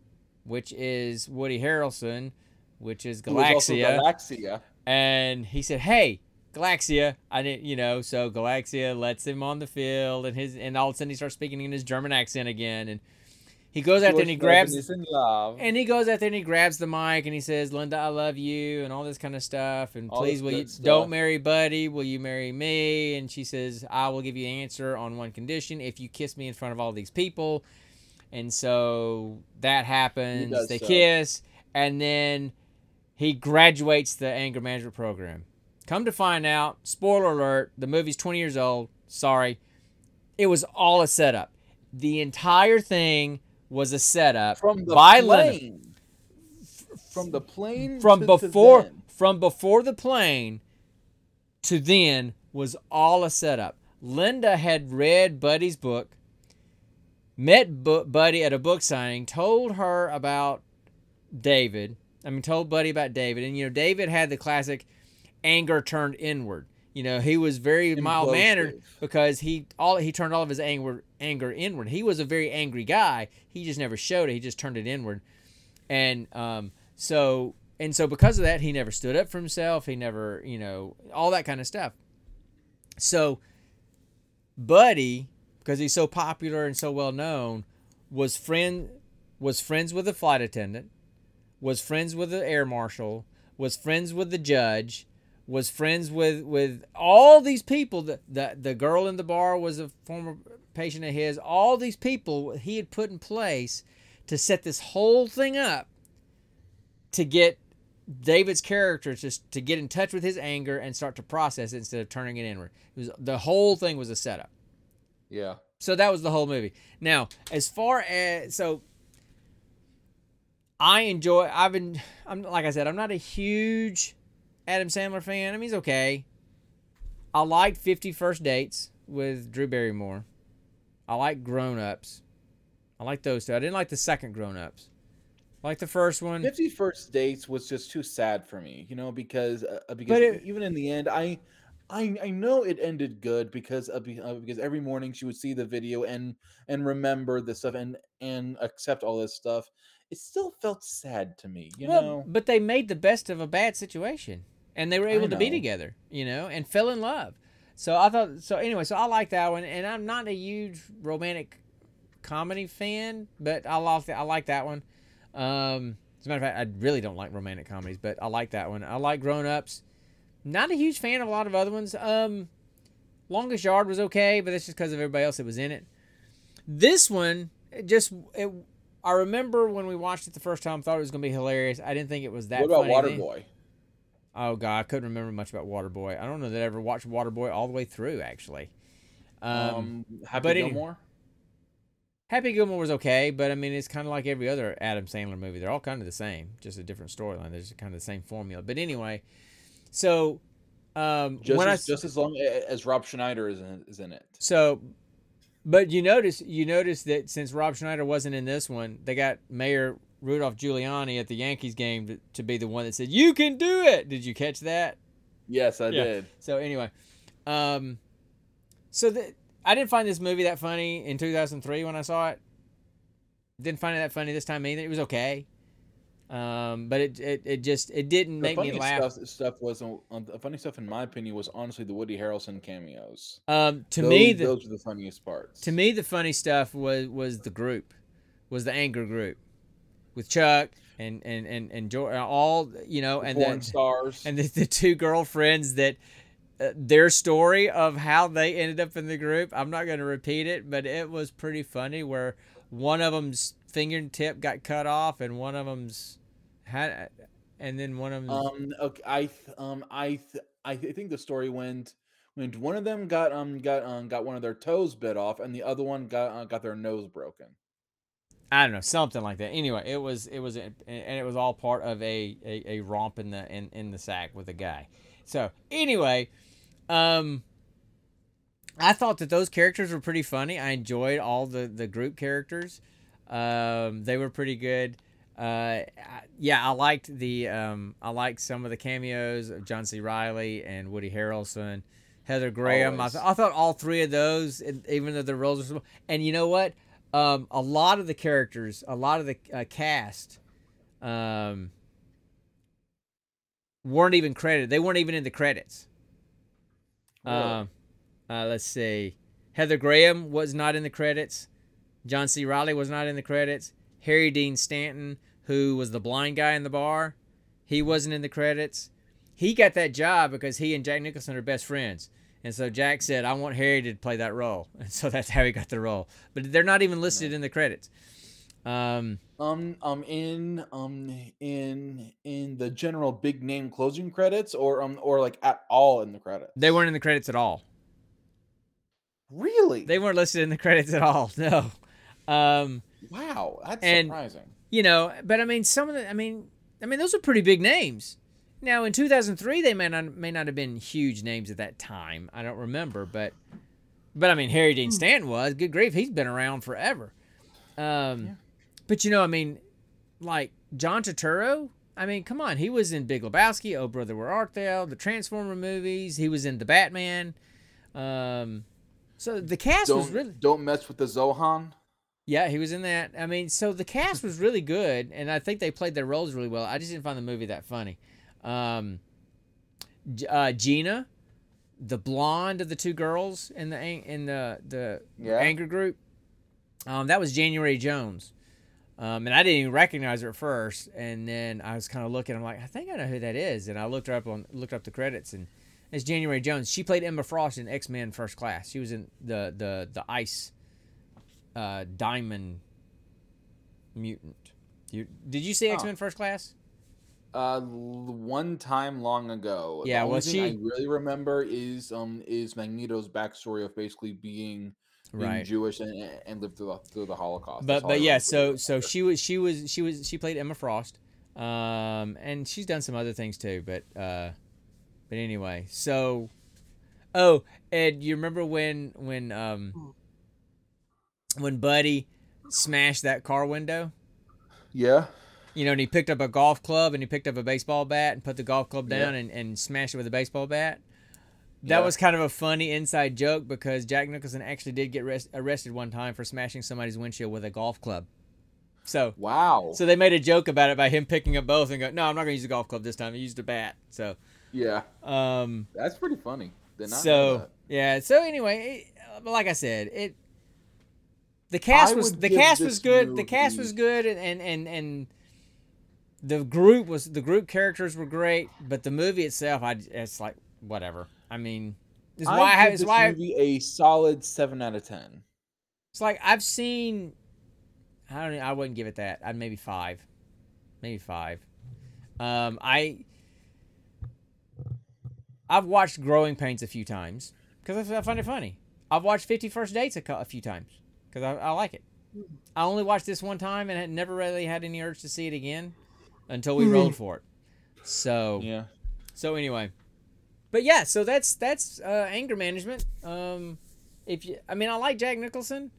which is Woody Harrelson, which is Galaxia, Galaxia and he said, "Hey, Galaxia, I didn't, you know." So Galaxia lets him on the field, and his and all of a sudden he starts speaking in his German accent again, and he goes out there and he grabs in love and he goes out there and he grabs the mic and he says, "Linda, I love you," and all this kind of stuff. And All please, will you stuff. don't marry Buddy? Will you marry me? And she says, "I will give you an answer on one condition: if you kiss me in front of all these people." And so that happens. They so. kiss, and then he graduates the anger management program. Come to find out, spoiler alert: the movie's twenty years old. Sorry, it was all a setup. The entire thing was a setup from the by Linda plane from the plane from before from before the plane to then was all a setup. Linda had read Buddy's book, met Bu- Buddy at a book signing, told her about David. I mean, told Buddy about David, and you know, David had the classic anger turned inward. You know, he was very mild mannered because he all he turned all of his anger anger inward. He was a very angry guy. He just never showed it. He just turned it inward, and um, so and so because of that, he never stood up for himself. He never, you know, all that kind of stuff. So, Buddy, because he's so popular and so well known, was friend was friends with the flight attendant, was friends with the air marshal, was friends with the judge, was friends with with all these people. The the, the girl in the bar was a former patient of his. All these people he had put in place to set this whole thing up to get David's character just to get in touch with his anger and start to process it instead of turning it inward. It was the whole thing was a setup. yeah So that was the whole movie. Now, as far as so I enjoy I've been I'm like I said, I'm not a huge Adam Sandler fan. I mean he's okay. I liked 50 First Dates with Drew Barrymore. I like Grown Ups. I like those two. I didn't like the second Grown Ups. Like the first one. 50 first dates was just too sad for me you know because uh, uh, because it- even in the end i I, I know it ended good because uh, because every morning she would see the video and and remember the stuff and and accept all this stuff. It still felt sad to me, you well, know. but they made the best of a bad situation, and they were able to be together, you know, and fell in love. So I thought. So anyway, so I like that one, and I'm not a huge romantic comedy fan, but I like I like that one. Um, as a matter of fact, I really don't like romantic comedies, but I like that one. I like Grown Ups. Not a huge fan of a lot of other ones. Um, Longest Yard was okay, but that's just because of everybody else that was in it. This one, it just it, I remember when we watched it the first time, thought it was gonna be hilarious. I didn't think it was that. What about funny. Waterboy? Oh god, I couldn't remember much about Waterboy. I don't know that I ever watched Waterboy all the way through actually. Um, Um, Happy Gilmore. Happy Gilmore was okay, but I mean it's kind of like every other Adam Sandler movie. They're all kind of the same, just a different storyline. There's kind of the same formula. But anyway, so um, Just when I as, just as long as Rob Schneider is in, is in it. So, but you notice you notice that since Rob Schneider wasn't in this one, they got Mayor Rudolph Giuliani at the Yankees game to, to be the one that said, "You can do it." Did you catch that? Yes, I Yeah. did. So anyway, um, so the, I didn't find this movie that funny in 2003 when I saw it. Didn't find it that funny this time either. It was okay, um, but it, it it just it didn't The make me laugh. Stuff, stuff was uh, the funny stuff in my opinion was honestly the Woody Harrelson cameos. Um, to those, me, the, those were the funniest parts. To me, the funny stuff was was the group, was the anger group, with Chuck and and and and jo- all you know, and then stars. and the, the two girlfriends that uh, their story of how they ended up in the group. I'm not going to repeat it, but it was pretty funny. Where one of them's fingertip got cut off, and one of them's had, and then one of them. Um. Okay. I. th- Um. I. Th- I th- think the story went when one of them got um got um got one of their toes bit off, and the other one got uh, got their nose broken. I don't know, something like that. Anyway, it was it was and it was all part of a, a, a romp in the in, in the sack with a guy. So anyway, um, I thought that those characters were pretty funny. I enjoyed all the the group characters. Um, they were pretty good. Uh, yeah, I liked the um, I liked some of the cameos of John C. Reilly and Woody Harrelson, Heather Graham. I, th- I thought all three of those, even though the roles were small, and you know what, um, a lot of the characters, a lot of the uh, cast, um, weren't even credited. They weren't even in the credits. Really? Um, uh, let's see. Heather Graham was not in the credits. John C. Reilly was not in the credits. Harry Dean Stanton, who was the blind guy in the bar, he wasn't in the credits. He got that job because he and Jack Nicholson are best friends. And so Jack said, I want Harry to play that role. (laughs) And so that's how he got the role. But they're not even listed in the credits. Um, Um. Um. In um. In in the general big name closing credits, or um, or like at all in the credits. they weren't in the credits at all. really. They weren't listed in the credits at all. (laughs) No. Um, wow, that's and- surprising. you know but i mean some of the i mean i mean those are pretty big names now in 2003 they may not may not have been huge names at that time i don't remember but but i mean harry dean stanton was good grief he's been around forever um but you know i mean like john turturro i mean come on he was in big lebowski oh brother where art thou the transformer movies he was in the batman um so the cast was Don't really don't mess with the Zohan. yeah, he was in that. I mean, so the cast was really good, and I think they played their roles really well. I just didn't find the movie that funny. Um, uh, Gina, the blonde of the two girls in the in the the Yeah. anger group, um, that was January Jones, um, and I didn't even recognize her at first. And then I was kind of looking. I'm like, I think I know who that is, and I looked her up on looked up the credits, and it's January Jones. She played Emma Frost in X Men First Class. She was in the the the ice uh, diamond mutant. You, did you see. X Men First Class? Uh, one time long ago. Yeah, the only well, thing I she- really remember is um is Magneto's backstory of basically being, being Right. Jewish and, and lived through the, through the Holocaust. But That's all I but yeah, so about so she was she was she was she played Emma Frost, um, and she's done some other things too. But uh, but anyway, so oh, Ed, you remember when when um when Buddy smashed that car window? yeah, You know, and he picked up a golf club and he picked up a baseball bat and put the golf club Yeah. down and, and smashed it with a baseball bat. That Yeah. was kind of a funny inside joke because Jack Nicholson actually did get arrest- arrested one time for smashing somebody's windshield with a golf club. So, wow. so they made a joke about it by him picking up both and go, "No, I'm not going to use a golf club this time. I used a bat." So, yeah, um, that's pretty funny. Not so yeah. So anyway, it, like I said, it the cast I was the cast was good. The cast was good, and and and, and the group was the group characters were great, but the movie itself, I it's like whatever. I mean, it's why I, I have, it's this why movie a solid seven out of ten. it's like I've seen. I don't. know, I wouldn't give it that. I'd maybe five, maybe five. Um, I I've watched Growing Pains a few times because I find it funny. I've watched Fifty First Dates a, a few times because I, I like it. I only watched this one time and had never really had any urge to see it again until we rolled for it. So Yeah. so anyway, but yeah, so that's that's uh, anger management. Um, if you, I mean, I like Jack Nicholson,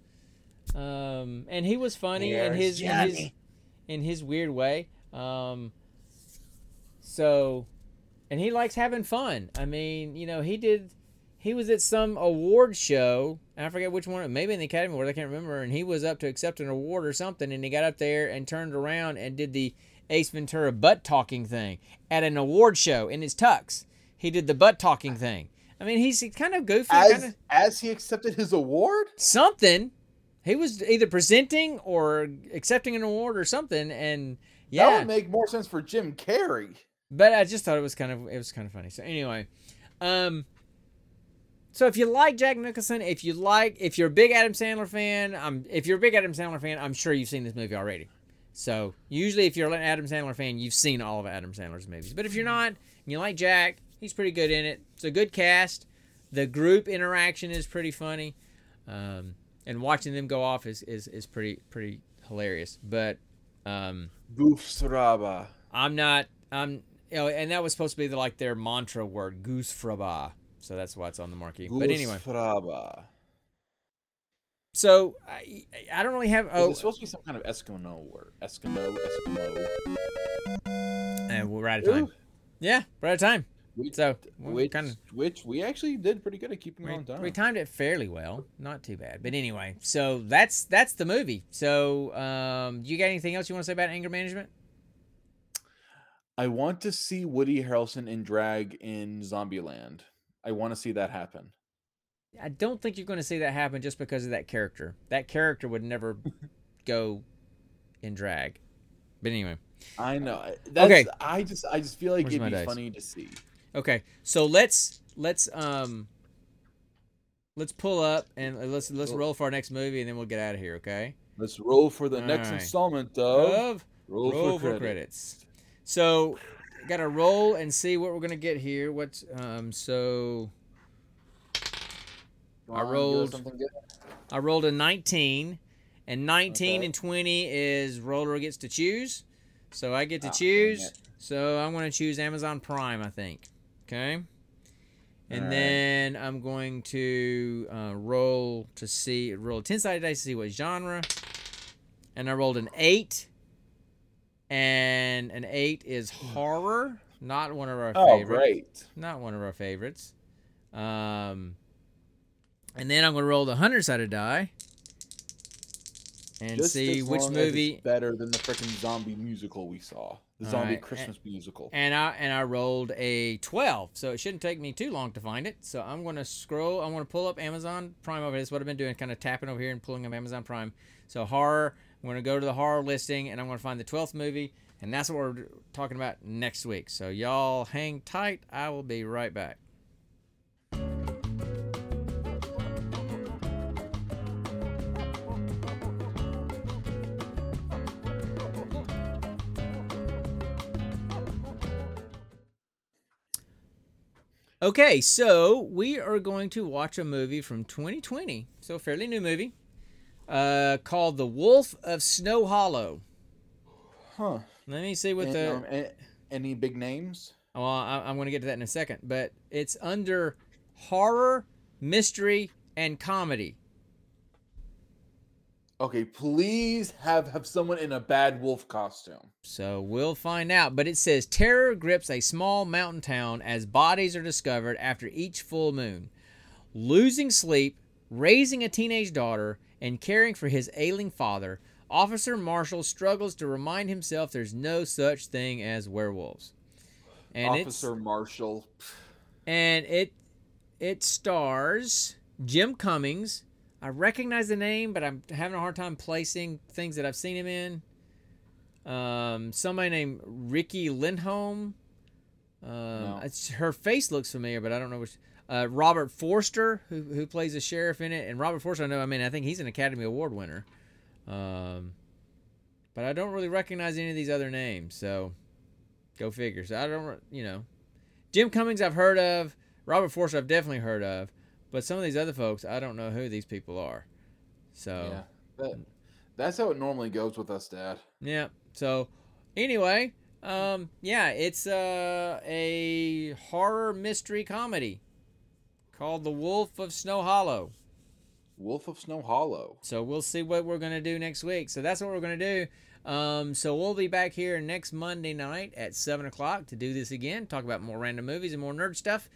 um, and he was funny in his, in his in his weird way. Um, so, and he likes having fun. I mean, you know, he did. He was at some award show. I forget which one. Maybe in the Academy Awards. I can't remember. And he was up to accept an award or something. And he got up there and turned around and did the Ace Ventura butt talking thing at an award show in his tux. He did the butt talking thing. I mean, he's kind of goofy, kind As of as he accepted his award, something. He was either presenting or accepting an award or something, and yeah. that would make more sense for Jim Carrey. but I just thought it was kind of it was kind of funny. So anyway, um, so if you like Jack Nicholson, if you like, if you're a big Adam Sandler fan, um, if you're a big Adam Sandler fan, I'm sure you've seen this movie already. So usually, if you're an Adam Sandler fan, you've seen all of Adam Sandler's movies. But if you're not, and you like Jack, he's pretty good in it. It's a good cast. The group interaction is pretty funny, um, and watching them go off is, is, is pretty pretty hilarious. But um, Goofstraba. I'm not. I'm. You know, and that was supposed to be the, like their mantra word, goosfraba. So that's why it's on the marquee. But anyway. So I, I don't really have. Oh, it supposed to be some kind of Eskimo word? Eskimo, Eskimo. and we're out of time. Ooh, Yeah, we're out of time. which, So we which, kind of which we actually did pretty good at keeping we, on time. we timed it fairly well, not too bad. But anyway, so that's that's the movie. So um, you got anything else you want to say about anger management? I want to see Woody Harrelson in drag in Zombieland. I want to see that happen. I don't think you're going to see that happen just because of that character. That character would never (laughs) go in drag. But anyway. I know. I- That's, Okay. I just I just feel like Where's it'd be dice? funny to see. Okay, so let's let's um let's pull up and let's let's roll for our next movie and then we'll get out of here. Okay. Let's roll for the next Alright. installment of Of Roll, roll for, for credit. credits. So got to roll and see what we're gonna get here. What's um so I on, give us rolled- something good. I rolled a 19, and 19 Okay. and 20 is roller gets to choose. So I get to dang choose. So I'm going to choose Amazon Prime, I think. Okay. And Alright. then I'm going to uh, roll to see, roll a 10 sided dice to see what genre. And I rolled an 8. And an 8 is horror, not one of our favorites. Oh, favorites great. not one of our favorites. Um, and then I'm going to roll the hundred sided die and Just see which long as it's movie. better than the freaking zombie musical we saw. The All zombie right, Christmas musical. And I and I rolled a twelve, so it shouldn't take me too long to find it. So I'm going to scroll. I'm going to pull up Amazon Prime over. This is what I've been doing, kind of tapping over here and pulling up Amazon Prime. So horror. I'm going to go to the horror listing, and I'm going to find the twelfth movie, and that's what we're talking about next week. So y'all hang tight. I will be right back. Okay, so we are going to watch a movie from 2020, so a fairly new movie, uh, called The Wolf of Snow Hollow. Huh. Let me see what And, the. um, any big names? Well, I, I'm going to get to that in a second, but it's under horror, mystery, and comedy. Okay, please have have someone in a bad wolf costume. So we'll find out. But it says terror grips a small mountain town as bodies are discovered after each full moon. Losing sleep, raising a teenage daughter, and caring for his ailing father, Officer Marshall struggles to remind himself there's no such thing as werewolves. And Officer Marshall. and it it stars Jim Cummings. I recognize the name, but I'm having a hard time placing things that I've seen him in. Um, somebody named Riki Lindhome. Um, No. her face looks familiar, but I don't know which. Uh, Robert Forster, who who plays the sheriff in it, and Robert Forster, I know. I mean, I think he's an Academy Award winner. Um, but I don't really recognize any of these other names, so go figure. So I don't, you know, Jim Cummings I've heard of, Robert Forster I've definitely heard of, but some of these other folks I don't know who these people are. So Yeah, that, that's how it normally goes with us, Dad. yeah. So anyway, um, yeah, it's uh, a horror mystery comedy called The Wolf of Snow Hollow. Wolf of Snow Hollow. So we'll see what we're gonna do next week. So that's what we're gonna do. Um, so we'll be back here next Monday night at seven o'clock to do this again. Talk about more random movies and more nerd stuff.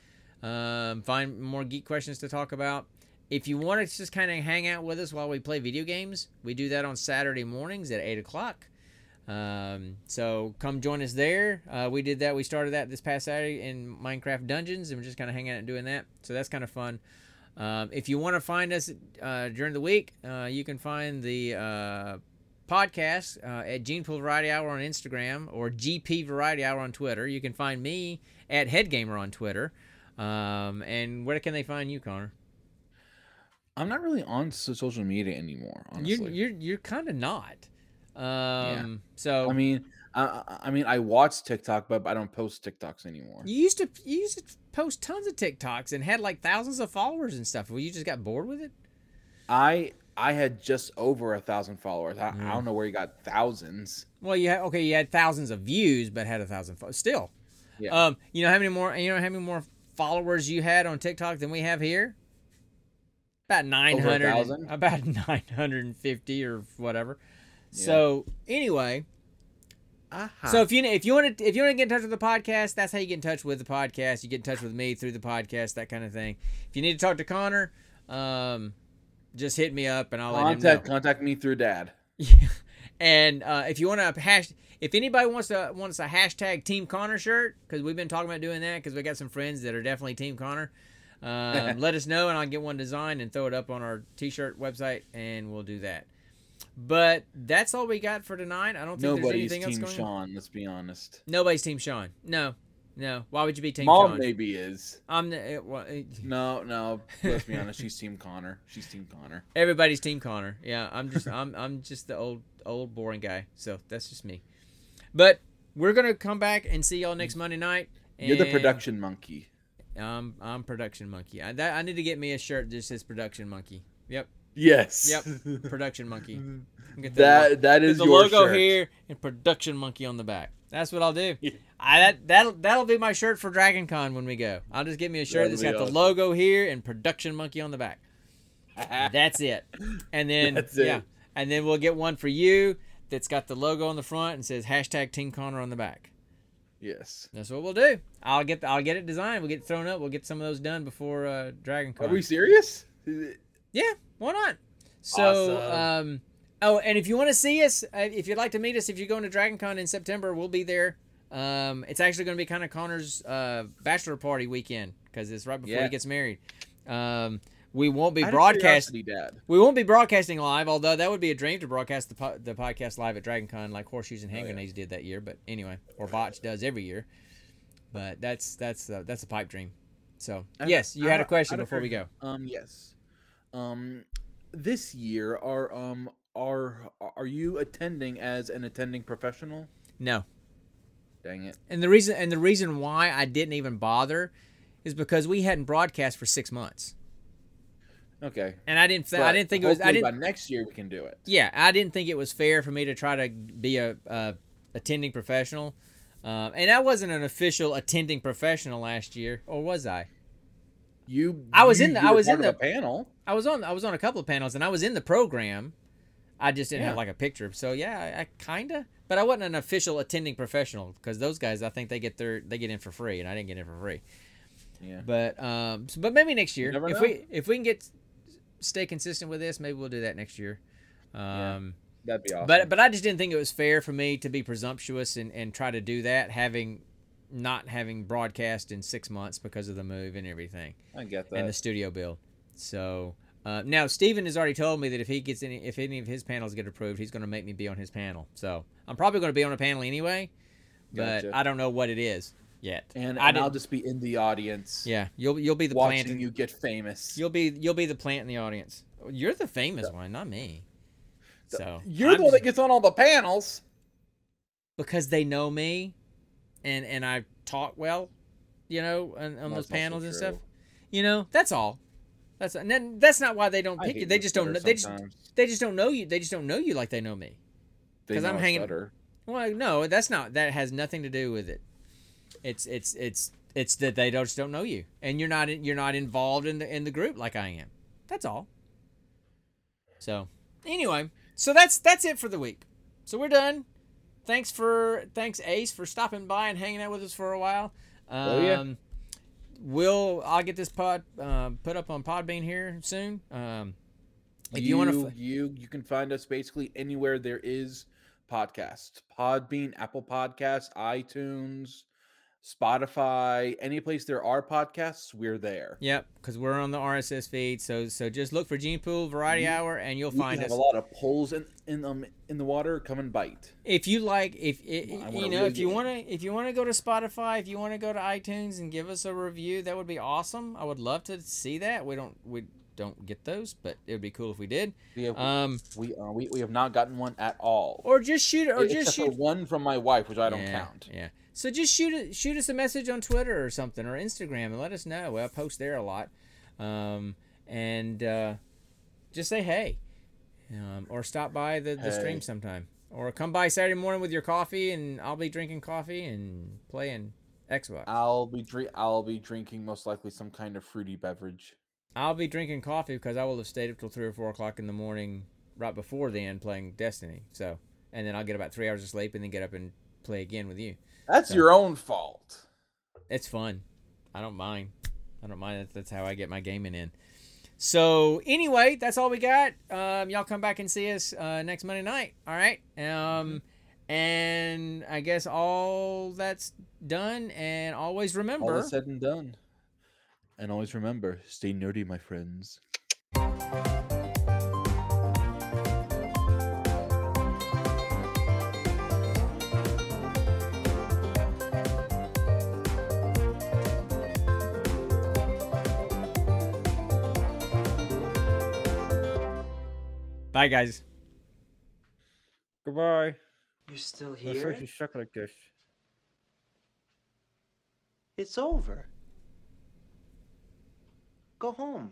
Um, find more geek questions to talk about. If you want to just kind of hang out with us while we play video games, we do that on Saturday mornings at eight o'clock. Um, so come join us there. Uh, we did that. We started that this past Saturday in Minecraft Dungeons, and we're just kind of hanging out and doing that. So that's kind of fun. Um, if you want to find us uh, during the week, uh, you can find the uh, podcast uh, at Gene Pool Variety Hour on Instagram or GP Variety Hour on Twitter. You can find me at Headgamer on Twitter. Um, and where can they find you, Connor? I'm not really on social media anymore. Honestly, You're you're you're kind of not. Um, so I mean, I, I- mean, I watch TikTok, but I don't post TikToks anymore. you used to you used to post tons of TikToks and had like thousands of followers and stuff. Well, you just got bored with it. I I had just over a thousand followers. I, Mm. I don't know where you got thousands. Well, you had okay, you had thousands of views, but had a thousand followers. Still, Yeah. um, you know how many more? You know how many more followers you had on TikTok than we have here? About nine hundred, 1,000? about (laughs) nine hundred and fifty or whatever. So anyway, Aha. so if you if you want to if you want to get in touch with the podcast, that's how you get in touch with the podcast. You get in touch with me through the podcast, that kind of thing. If you need to talk to Connor, um, just hit me up and I'll let him know. contact contact me through Dad. Yeah. (laughs) And uh, if you want to hash, if anybody wants to wants a hashtag Team Connor shirt, because we've been talking about doing that, because we got some friends that are definitely Team Connor. Um, (laughs) let us know, and I'll get one designed and throw it up on our T-shirt website, and we'll do that. But that's all we got for tonight. I don't think there's Nobody's anything else going. on. Sean. Let's be honest. Nobody's Team Sean. No, no. Why would you be Team Mom Sean? maybe is. I'm the, it, well, it- (laughs) No, no. Let's be honest. She's (laughs) Team Connor. She's Team Connor. everybody's Team Connor. Yeah, I'm just I'm I'm just the old old boring guy. So that's just me. But we're gonna come back and see y'all next Monday night. You're the production monkey. I'm I'm production monkey. I, that, I need to get me a shirt that says production monkey. Yep, Yes. Yep. production monkey. (laughs) Get that that Get is the your logo shirt. here and production monkey on the back. That's what I'll do. Yeah. I that that'll that'll be my shirt for Dragon Con when we go. I'll just get me a shirt That'll that's got the logo here and production monkey on the back. (laughs) That's it. And then it. yeah, and then we'll get one for you that's got the logo on the front and says hashtag Team Connor on the back. Yes. That's what we'll do. I'll get the, I'll get it designed. We'll get it thrown up. We'll get some of those done before uh, Dragon Con. Are we serious? Yeah, why not? So, Awesome. um, oh, and if you want to see us, uh, if you'd like to meet us, if you're going to Dragon Con in September, we'll be there. Um, it's actually going to be kind of Connor's uh, bachelor party weekend because it's right before Yeah. he gets married. Um, we won't be broadcasting. Dad. We won't be broadcasting live, although that would be a dream to broadcast the, po- the podcast live at Dragon Con, like Horseshoes and Hand Oh, yeah. Grenades did that year. But anyway, or Botch does every year. But that's that's uh, that's a pipe dream. So yes, you had a question before we go. Um. Yes. Um. This year, are um are are you attending as an attending professional? No. Dang it. And the reason and the reason why I didn't even bother is because we hadn't broadcast for six months, Okay. and I didn't. Th- I didn't think it was. I didn't. By next year, we can do it. Yeah, I didn't think it was fair for me to try to be a, a attending professional, um, and I wasn't an official attending professional last year, or was I? You. I was you- in the- I was in the- panel. I was on. I was on a couple of panels, and I was in the program. I just didn't have like a picture. So yeah, I, I kinda, but I wasn't an official attending professional because those guys, I think they get their they get in for free, and I didn't get in for free. Yeah. But um, so- but maybe next year if know. we if we can get stay consistent with this, maybe we'll do that next year. Um, That'd be awesome. but but I just didn't think it was fair for me to be presumptuous and, and try to do that, having not having broadcast in six months because of the move and everything I get that. and the studio build. So Uh, now Steven has already told me that if he gets any, if any of his panels get approved, he's going to make me be on his panel. So I'm probably going to be on a panel anyway, but Gotcha. I don't know what it is yet. And, and I'll just be in the audience, yeah, you'll you'll be the plant. watching in- you get famous. You'll be you'll be the plant in the audience. You're the famous one, not me. So You're I'm the one that gets on all the panels. because they know me, and and I talk well, you know, on, on those panels and stuff. You know, that's all. That's and then that's not why they don't pick you. They just don't. stutter They just they just don't know you. They just don't know you like they know me. Because I'm know hanging- stutter. Well, no, that's not. That has nothing to do with it. It's it's it's it's that they don't, just don't know you, and you're not in- you're not involved in the in the group like I am. That's all. So anyway, so that's that's it for the week. So we're done. Thanks for thanks Ace for stopping by and hanging out with us for a while. Um, Oh, yeah. We'll I'll get this pod uh, put up on Podbean here soon. Um, if you, want to, you you can find us basically anywhere there is podcast podbean apple podcasts itunes spotify any place there are podcasts we're there Yep, because we're on the RSS feed. So so just look for Gene Pool Variety We- Hour, and you'll find have us. a lot of poles in in um in the water come and bite If you like, if i I you know, if you want to, if you want to go to Spotify, if you want to go to iTunes and give us a review, that would be awesome. I would love to see that. We don't we don't get those, but it would be cool if we did. we have, Um, we, uh, we we have not gotten one at all or just shoot, or just for shoot. one from my wife which i don't yeah, count Yeah. So just shoot shoot us a message on Twitter or something or Instagram and let us know. I post there a lot, um, and uh, just say hey, um, or stop by the, the stream sometime, or come by Saturday morning with your coffee, and I'll be drinking coffee and playing Xbox. i'll be drink i'll be drinking most likely some kind of fruity beverage I'll be drinking coffee because I will have stayed up till three or four o'clock in the morning right before then playing Destiny. So, and then I'll get about three hours of sleep and then get up and play again with you. That's So- your own fault It's fun. I don't mind. I don't mind. That's, that's how I get my gaming in. So anyway, that's all we got. Um, y'all come back and see us uh, next Monday night. All right. Um, and I guess all that's done. And always all remember. is said and done and always remember stay nerdy my friends Bye, guys. goodbye You're still here? is stuck like this. It's over. Go home.